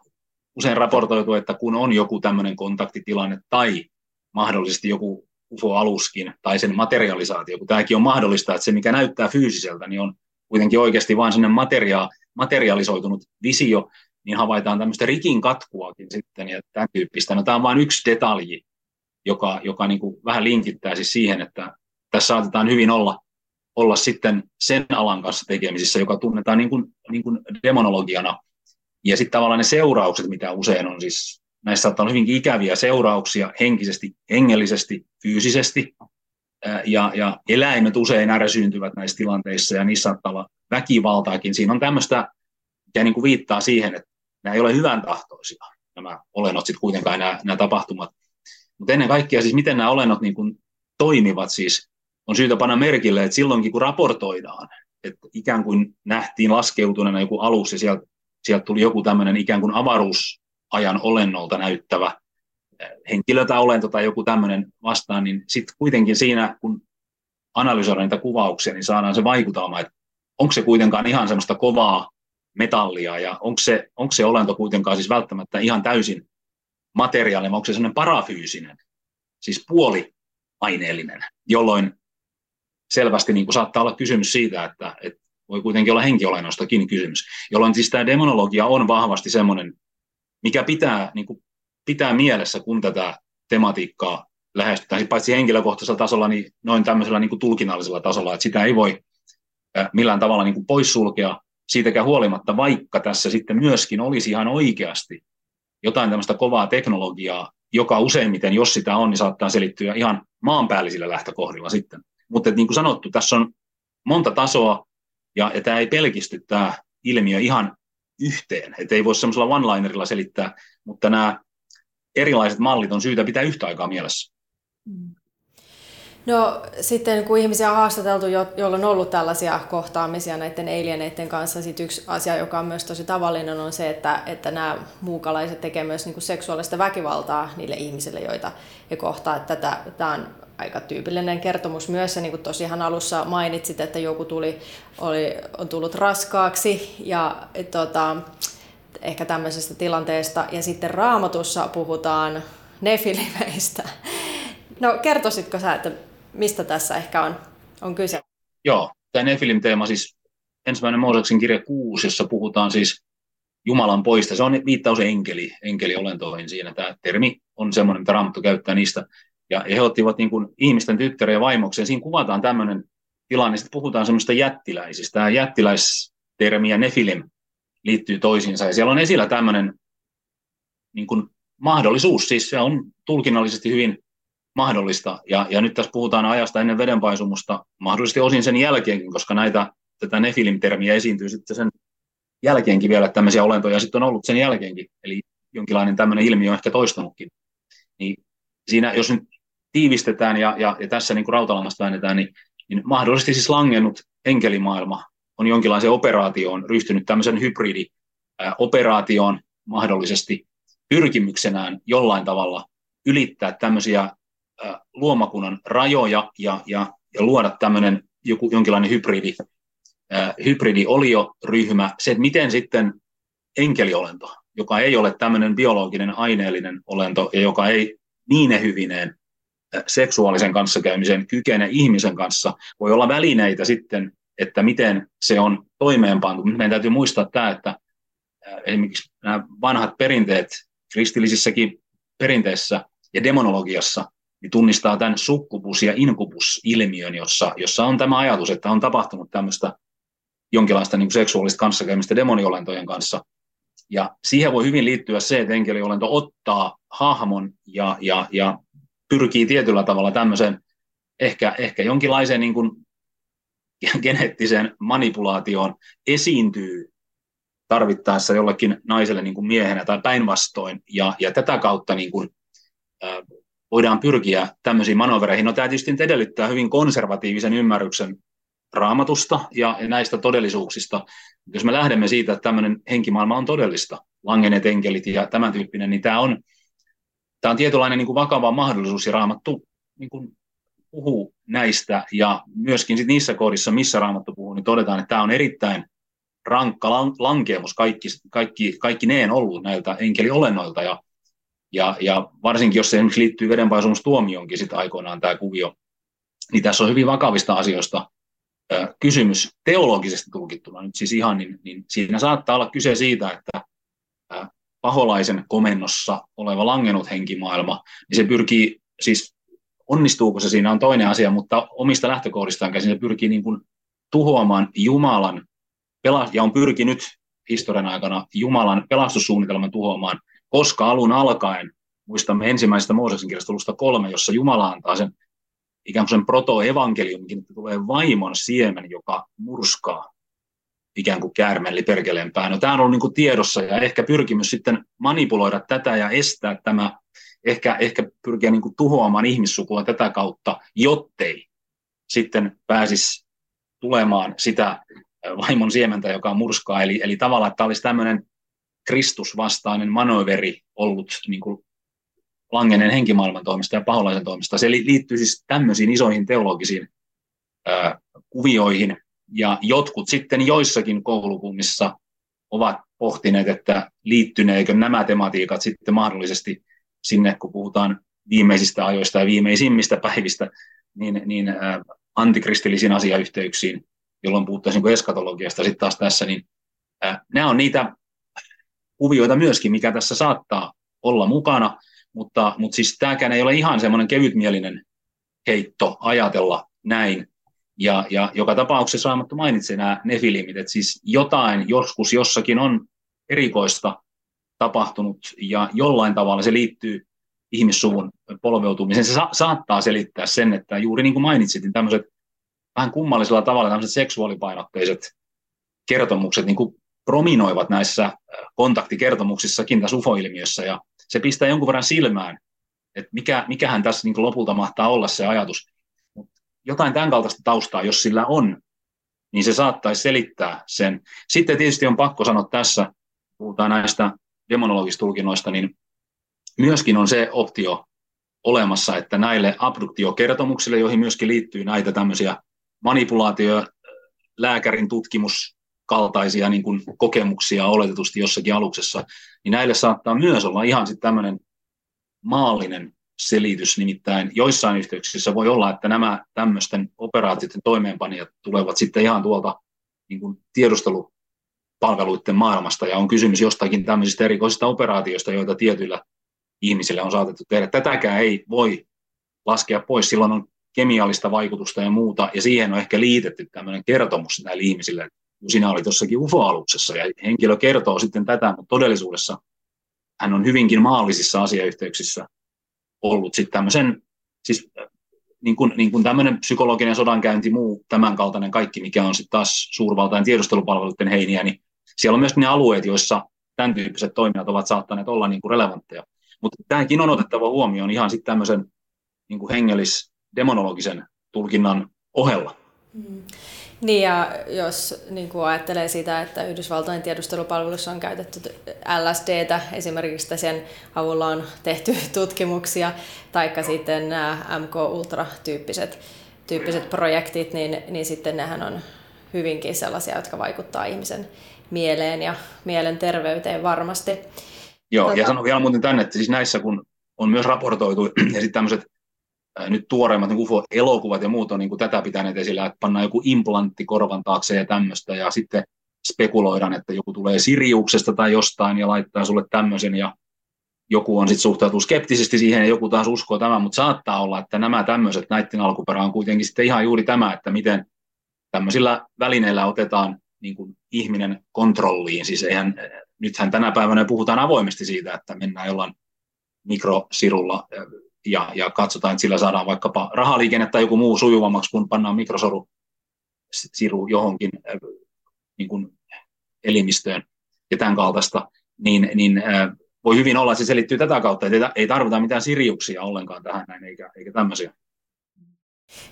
Speaker 1: usein raportoitu, että kun on joku tämmöinen kontaktitilanne tai mahdollisesti joku UFO-aluskin tai sen materialisaatio, kun tämäkin on mahdollista, että se mikä näyttää fyysiseltä, niin on kuitenkin oikeasti vain sinne materia- materialisoitunut visio, niin havaitaan tämmöistä rikin katkuakin sitten ja tämän tyyppistä. No, tämä on vain yksi detalji, joka, joka niin kuin vähän linkittää siis siihen, että tässä saatetaan hyvin olla, olla sitten sen alan kanssa tekemisissä, joka tunnetaan niin kuin, niin kuin demonologiana ja sitten tavallaan ne seuraukset, mitä usein on siis näissä saattaa olla hyvinkin ikäviä seurauksia henkisesti, hengellisesti, fyysisesti, ja, ja eläimet usein ärsyyntyvät näissä tilanteissa, ja niissä saattaa olla väkivaltaakin. Siinä on tämmöistä, mikä niin kuin viittaa siihen, että nämä ei ole hyvän tahtoisia, nämä olennot sitten kuitenkaan, nämä, nämä tapahtumat. Mutta ennen kaikkea siis, miten nämä olennot niin kuin toimivat, siis on syytä panna merkille, että silloinkin kun raportoidaan, että ikään kuin nähtiin laskeutuneena joku alus ja sieltä, sieltä tuli joku tämmöinen ikään kuin avaruusajan olennolta näyttävä eh, henkilö tai olento tai joku tämmöinen vastaan, niin sitten kuitenkin siinä, kun analysoidaan niitä kuvauksia, niin saadaan se vaikutelma, että onko se kuitenkaan ihan semmoista kovaa metallia ja onko se, onko se olento kuitenkaan siis välttämättä ihan täysin materiaalinen, onko se semmoinen parafyysinen, siis puoliaineellinen, jolloin selvästi niin kuin saattaa olla kysymys siitä, että, että voi kuitenkin olla henkiolennostakin kysymys, jolloin siis tämä demonologia on vahvasti semmoinen, mikä pitää, niin kuin, pitää mielessä, kun tätä tematiikkaa lähestytään, paitsi henkilökohtaisella tasolla, niin noin tämmöisellä niin kuin tulkinnallisella tasolla, että sitä ei voi millään tavalla niin kuin poissulkea siitäkään huolimatta, vaikka tässä sitten myöskin olisi ihan oikeasti jotain tämmöistä kovaa teknologiaa, joka useimmiten, jos sitä on, niin saattaa selittyä ihan maanpäällisillä lähtökohdilla sitten. Mutta niin kuin sanottu, tässä on monta tasoa, ja, ja tämä ei pelkisty tämä ilmiö ihan yhteen. Että ei voi semmoisella one-linerilla selittää, mutta nämä erilaiset mallit on syytä pitää yhtä aikaa mielessä. Mm.
Speaker 2: No sitten kun ihmisiä on haastateltu, jo, joilla on ollut tällaisia kohtaamisia näiden alieneiden kanssa, sit yksi asia, joka on myös tosi tavallinen, on se, että, että nämä muukalaiset tekevät myös niinku seksuaalista väkivaltaa niille ihmisille, joita he kohtaa. Tätä, tämä on aika tyypillinen kertomus myös, ja niin kuin tosiaan alussa mainitsit, että joku tuli, oli, on tullut raskaaksi, ja tota, ehkä tämmöisestä tilanteesta, ja sitten raamatussa puhutaan nefilimeistä. No kertoisitko sä, että mistä tässä ehkä on, on kyse?
Speaker 1: Joo, tämä Nefilim-teema siis ensimmäinen Mooseksen kirja 6, jossa puhutaan siis Jumalan poista. Se on viittaus enkeli, enkeliolentoihin siinä. Tämä termi on semmoinen, mitä Raamattu käyttää niistä. Ja he ottivat niin kuin ihmisten tyttäriä ja vaimokseen. Siinä kuvataan tämmöinen tilanne, sitten puhutaan semmoista jättiläisistä. Tämä jättiläistermi ja Nefilim liittyy toisiinsa. Ja siellä on esillä tämmöinen niin kuin mahdollisuus, siis se on tulkinnallisesti hyvin mahdollista. Ja, ja nyt tässä puhutaan ajasta ennen vedenpaisumusta, mahdollisesti osin sen jälkeenkin, koska näitä, tätä Nefilim-termiä esiintyy sitten sen jälkeenkin vielä, että tämmöisiä olentoja sitten on ollut sen jälkeenkin. Eli jonkinlainen tämmöinen ilmiö on ehkä toistunutkin. Niin siinä, jos nyt tiivistetään ja, ja, ja tässä niin kuin rautalangasta väännetään, niin, niin mahdollisesti siis langennut enkelimaailma on jonkinlaiseen operaatioon ryhtynyt tämmöisen hybridioperaatioon mahdollisesti pyrkimyksenään jollain tavalla ylittää tämmöisiä luomakunnan rajoja ja, ja, ja luoda tämmöinen joku, jonkinlainen hybridi, hybridiolioryhmä, se, että miten sitten enkeliolento, joka ei ole tämmöinen biologinen aineellinen olento ja joka ei niin hyvineen seksuaalisen kanssakäymisen kykene ihmisen kanssa, voi olla välineitä sitten, että miten se on toimeenpantu. Meidän täytyy muistaa tämä, että esimerkiksi nämä vanhat perinteet kristillisissäkin perinteissä ja demonologiassa niin tunnistaa tämän sukkubus- ja inkubus-ilmiön, jossa, jossa on tämä ajatus, että on tapahtunut tämmöistä jonkinlaista niin seksuaalista kanssakäymistä demoniolentojen kanssa. Ja siihen voi hyvin liittyä se, että enkeliolento ottaa hahmon ja, ja, ja pyrkii tietyllä tavalla tämmöiseen ehkä, ehkä jonkinlaiseen niin kuin geneettiseen manipulaatioon, esiintyy tarvittaessa jollekin naiselle niin kuin miehenä tai päinvastoin, ja, ja tätä kautta niin kuin, äh, voidaan pyrkiä tämmöisiin manovereihin. No tämä tietysti edellyttää hyvin konservatiivisen ymmärryksen raamatusta ja näistä todellisuuksista. Jos me lähdemme siitä, että tämmöinen henkimaailma on todellista, langeneet enkelit ja tämän tyyppinen, niin tämä on, tämä on tietynlainen niin kuin vakava mahdollisuus ja raamattu niin kuin puhuu näistä ja myöskin sit niissä kohdissa, missä raamattu puhuu, niin todetaan, että tämä on erittäin rankka lankeemus kaikki, kaikki, kaikki neen ollut näiltä enkeliolennoilta ja ja, ja varsinkin, jos se esimerkiksi liittyy vedenpaisumustuomioonkin sitten aikoinaan tämä kuvio, niin tässä on hyvin vakavista asioista kysymys teologisesti tulkittuna. Nyt siis ihan, niin, niin siinä saattaa olla kyse siitä, että paholaisen komennossa oleva langennut henkimaailma, niin se pyrkii, siis onnistuuko se siinä on toinen asia, mutta omista lähtökohdistaan käsin se pyrkii niin kuin tuhoamaan Jumalan, ja on pyrkinyt historian aikana Jumalan pelastussuunnitelman tuhoamaan koska alun alkaen, muistamme ensimmäisestä Mooseksen kirjasta luvusta kolme, jossa Jumala antaa sen ikään kuin sen proto-evankeliumikin, että tulee vaimon siemen, joka murskaa ikään kuin käärmelli perkeleen päin. No, tämä on ollut niin kuin tiedossa ja ehkä pyrkimys sitten manipuloida tätä ja estää tämä, ehkä, ehkä pyrkiä niin kuin tuhoamaan ihmissukua tätä kautta, jottei sitten pääsisi tulemaan sitä vaimon siementä, joka murskaa. Eli, eli tavallaan, että olisi tämmöinen Kristusvastainen manöveri ollut niin kuin langenen henkimaailman toimesta ja paholaisen toimesta. Se liittyy siis tämmöisiin isoihin teologisiin kuvioihin, ja jotkut sitten joissakin koulukunnissa ovat pohtineet, että liittyneekö nämä tematiikat sitten mahdollisesti sinne, kun puhutaan viimeisistä ajoista ja viimeisimmistä päivistä, niin, niin ää, antikristillisiin asiayhteyksiin, jolloin puhuttaisiin niin eskatologiasta sitten taas tässä, niin ää, nämä on niitä kuvioita myöskin, mikä tässä saattaa olla mukana, mutta, mutta siis tämäkään ei ole ihan semmoinen kevytmielinen heitto ajatella näin. Ja, ja joka tapauksessa Raamattu mainitsee nämä nefilimit, että siis jotain joskus jossakin on erikoista tapahtunut ja jollain tavalla se liittyy ihmissuvun polveutumiseen. Se sa- saattaa selittää sen, että juuri niin kuin mainitsit, niin tämmöiset vähän kummallisella tavalla tämmöiset seksuaalipainotteiset kertomukset niin kuin prominoivat näissä kontaktikertomuksissakin tässä UFO-ilmiössä ja se pistää jonkun verran silmään, että mikä, mikähän tässä niin lopulta mahtaa olla se ajatus. Jotain tämän kaltaista taustaa, jos sillä on, niin se saattaisi selittää sen. Sitten tietysti on pakko sanoa tässä, puhutaan näistä demonologisista tulkinnoista, niin myöskin on se optio olemassa, että näille abduktiokertomuksille, joihin myöskin liittyy näitä tämmöisiä manipulaatio, lääkärin tutkimus, kaltaisia niin kuin kokemuksia oletetusti jossakin aluksessa, niin näille saattaa myös olla ihan sitten tämmöinen maallinen selitys, nimittäin joissain yhteyksissä voi olla, että nämä tämmöisten operaatioiden toimeenpanijat tulevat sitten ihan tuolta niin kuin tiedustelupalveluiden maailmasta, ja on kysymys jostakin tämmöisistä erikoisista operaatioista, joita tietyillä ihmisille on saatettu tehdä. Tätäkään ei voi laskea pois, silloin on kemiallista vaikutusta ja muuta, ja siihen on ehkä liitetty tämmöinen kertomus näille ihmisille, että sinä olit jossakin UFO-aluksessa ja henkilö kertoo sitten tätä, mutta todellisuudessa hän on hyvinkin maallisissa asiayhteyksissä ollut sitten tämmöisen, siis niin kuin, niin kuin tämmöinen psykologinen sodankäynti, muu tämänkaltainen kaikki, mikä on sitten taas suurvaltain tiedustelupalveluiden heiniä, niin siellä on myös ne alueet, joissa tämän tyyppiset toimijat ovat saattaneet olla niin kuin relevantteja. Mutta tämäkin on otettava huomioon ihan sitten tämmöisen niin kuin hengellis-demonologisen tulkinnan ohella. Mm.
Speaker 2: Niin ja jos niin kuin ajattelee sitä, että Yhdysvaltojen tiedustelupalvelussa on käytetty LSDtä, esimerkiksi sen avulla on tehty tutkimuksia, taikka sitten nämä MK-ultra-tyyppiset tyyppiset projektit, niin, niin sitten nehän on hyvinkin sellaisia, jotka vaikuttaa ihmisen mieleen ja mielenterveyteen varmasti.
Speaker 1: Joo, tota... ja sanon vielä muuten tänne, että siis näissä kun on myös raportoitu, ja sitten tämmöiset nyt tuoreimmat niin UFO-elokuvat ja muut on niin kuin tätä pitäneet esillä, että pannaan joku implantti korvan taakse ja tämmöistä, ja sitten spekuloidaan, että joku tulee Siriuksesta tai jostain ja laittaa sulle tämmöisen, ja joku on sitten suhtautuu skeptisesti siihen ja joku taas uskoo tämän, mutta saattaa olla, että nämä tämmöiset, näiden alkuperä on kuitenkin sitten ihan juuri tämä, että miten tämmöisillä välineillä otetaan niin kuin ihminen kontrolliin. Siis eihän, nythän tänä päivänä puhutaan avoimesti siitä, että mennään jollain mikrosirulla ja, ja katsotaan, että sillä saadaan vaikkapa rahaliikenne tai joku muu sujuvammaksi, kun pannaan mikrosoru siru johonkin äh, niin kuin elimistöön ja tämän kaltaista, niin, niin äh, voi hyvin olla, että se selittyy tätä kautta, että ei tarvita mitään sirjuksia ollenkaan tähän näin, eikä, eikä tämmöisiä.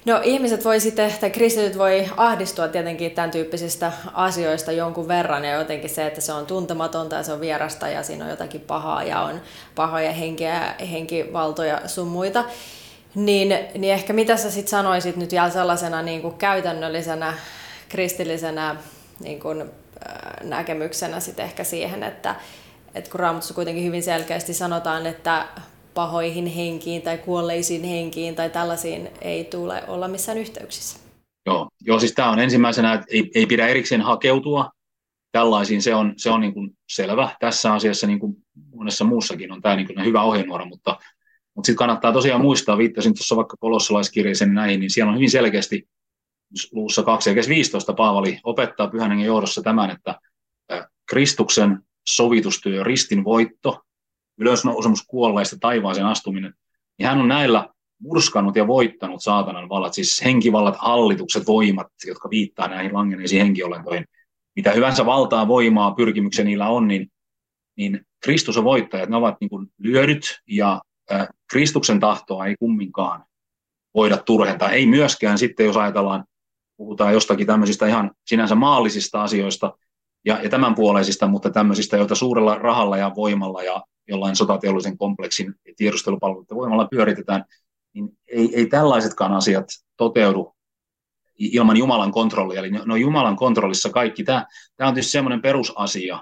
Speaker 2: No ihmiset voi sitten, tai kristityt voi ahdistua tietenkin tämän tyyppisistä asioista jonkun verran ja jotenkin se, että se on tuntematonta ja se on vierasta ja siinä on jotakin pahaa ja on pahoja henkeä, henkivaltoja sun muita. Niin, niin ehkä mitä sä sitten sanoisit nyt vielä sellaisena niin kuin käytännöllisenä kristillisenä niin kuin, äh, näkemyksenä sitten ehkä siihen, että, että kun Raamatussa kuitenkin hyvin selkeästi sanotaan, että pahoihin henkiin tai kuolleisiin henkiin tai tällaisiin ei tule olla missään yhteyksissä.
Speaker 1: Joo, Joo siis tämä on ensimmäisenä, että ei, ei pidä erikseen hakeutua tällaisiin, se on, se on niin kuin selvä. Tässä asiassa niin kuin monessa muussakin on tämä niin kuin hyvä ohjenuora, mutta, mutta sitten kannattaa tosiaan muistaa, viittasin tuossa vaikka kolossalaiskirjeeseen näihin, niin siellä on hyvin selkeästi luussa 2 ja 15 Paavali opettaa pyhän hengen johdossa tämän, että Kristuksen sovitustyö, ristin voitto ylösnousemus kuolleista, taivaaseen astuminen, niin hän on näillä murskannut ja voittanut saatanan vallat, siis henkivallat, hallitukset, voimat, jotka viittaa näihin langeneisiin henkiolentoihin. Mitä hyvänsä valtaa, voimaa, pyrkimyksiä niillä on, niin, niin Kristus on voittaja. Ne ovat niin kuin lyödyt ja äh, Kristuksen tahtoa ei kumminkaan voida turhentaa. Ei myöskään sitten, jos ajatellaan, puhutaan jostakin tämmöisistä ihan sinänsä maallisista asioista ja, ja tämänpuoleisista, mutta tämmöisistä, joita suurella rahalla ja voimalla ja jollain sotateollisen kompleksin tiedustelupalveluiden voimalla pyöritetään, niin ei, ei tällaisetkaan asiat toteudu ilman Jumalan kontrollia. Eli ne on Jumalan kontrollissa kaikki. Tämä, tämä on tietysti semmoinen perusasia,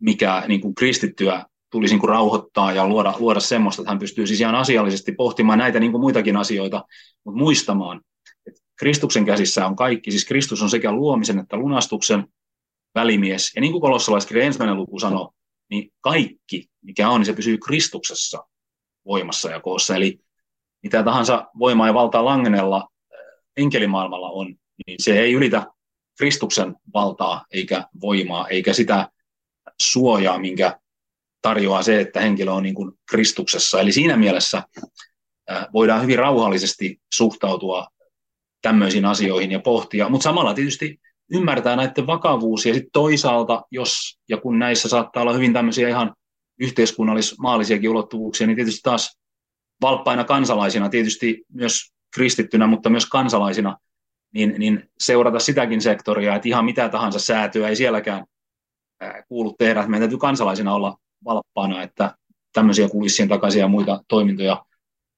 Speaker 1: mikä niin kuin kristittyä tulisi niin kuin rauhoittaa ja luoda, luoda semmoista, että hän pystyy siis ihan asiallisesti pohtimaan näitä niin kuin muitakin asioita, mutta muistamaan, että Kristuksen käsissä on kaikki, siis Kristus on sekä luomisen että lunastuksen välimies. Ja niin kuin kolossalaiskirja ensimmäinen luku sanoo, niin kaikki, mikä on, niin se pysyy Kristuksessa voimassa ja koossa. Eli mitä tahansa voimaa ja valtaa langenella enkelimaailmalla on, niin se ei ylitä Kristuksen valtaa eikä voimaa, eikä sitä suojaa, minkä tarjoaa se, että henkilö on niin kuin Kristuksessa. Eli siinä mielessä voidaan hyvin rauhallisesti suhtautua tämmöisiin asioihin ja pohtia, mutta samalla tietysti ymmärtää näiden vakavuus ja sitten toisaalta, jos ja kun näissä saattaa olla hyvin tämmöisiä ihan yhteiskunnallis-maallisiakin ulottuvuuksia, niin tietysti taas valppaina kansalaisina, tietysti myös kristittynä, mutta myös kansalaisina, niin, niin seurata sitäkin sektoria, että ihan mitä tahansa säätöä ei sielläkään kuulu tehdä. Meidän täytyy kansalaisina olla valppaana, että tämmöisiä kulissien takaisia ja muita toimintoja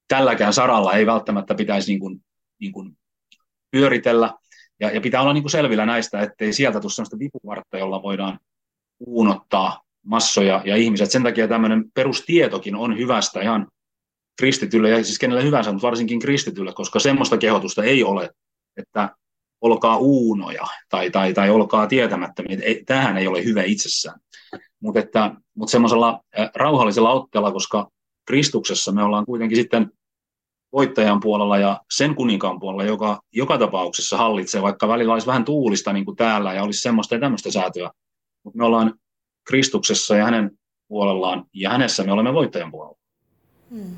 Speaker 1: tälläkään saralla ei välttämättä pitäisi niin kuin, niin kuin pyöritellä. Ja, ja pitää olla niin kuin selvillä näistä, ettei sieltä tule sellaista vipuvartta, jolla voidaan uunottaa massoja ja ihmiset. Sen takia tämmöinen perustietokin on hyvästä ihan kristitylle ja siis kenelle hyvänsä, mutta varsinkin kristitylle, koska semmoista kehotusta ei ole, että olkaa uunoja tai, tai, tai olkaa tietämättömiä. Tähän ei ole hyvä itsessään. Mutta, mutta semmoisella rauhallisella otteella, koska Kristuksessa me ollaan kuitenkin sitten voittajan puolella ja sen kuninkaan puolella, joka joka tapauksessa hallitsee, vaikka välillä olisi vähän tuulista niin kuin täällä ja olisi semmoista ja tämmöistä säätöä. Mutta me ollaan Kristuksessa ja hänen puolellaan ja hänessä me olemme voittajan puolella. Hmm.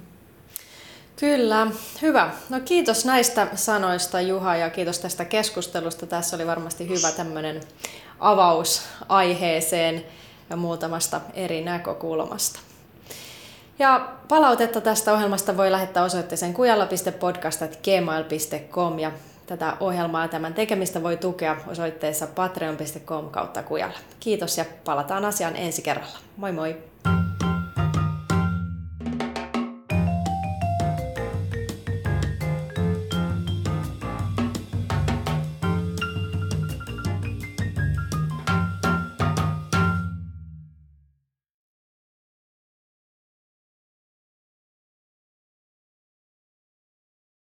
Speaker 2: Kyllä, hyvä. No kiitos näistä sanoista Juha ja kiitos tästä keskustelusta. Tässä oli varmasti hyvä tämmöinen avaus aiheeseen ja muutamasta eri näkökulmasta. Ja palautetta tästä ohjelmasta voi lähettää osoitteeseen kujalla.podcast.gmail.com ja tätä ohjelmaa ja tämän tekemistä voi tukea osoitteessa patreon.com kautta kujalla. Kiitos ja palataan asiaan ensi kerralla. Moi moi!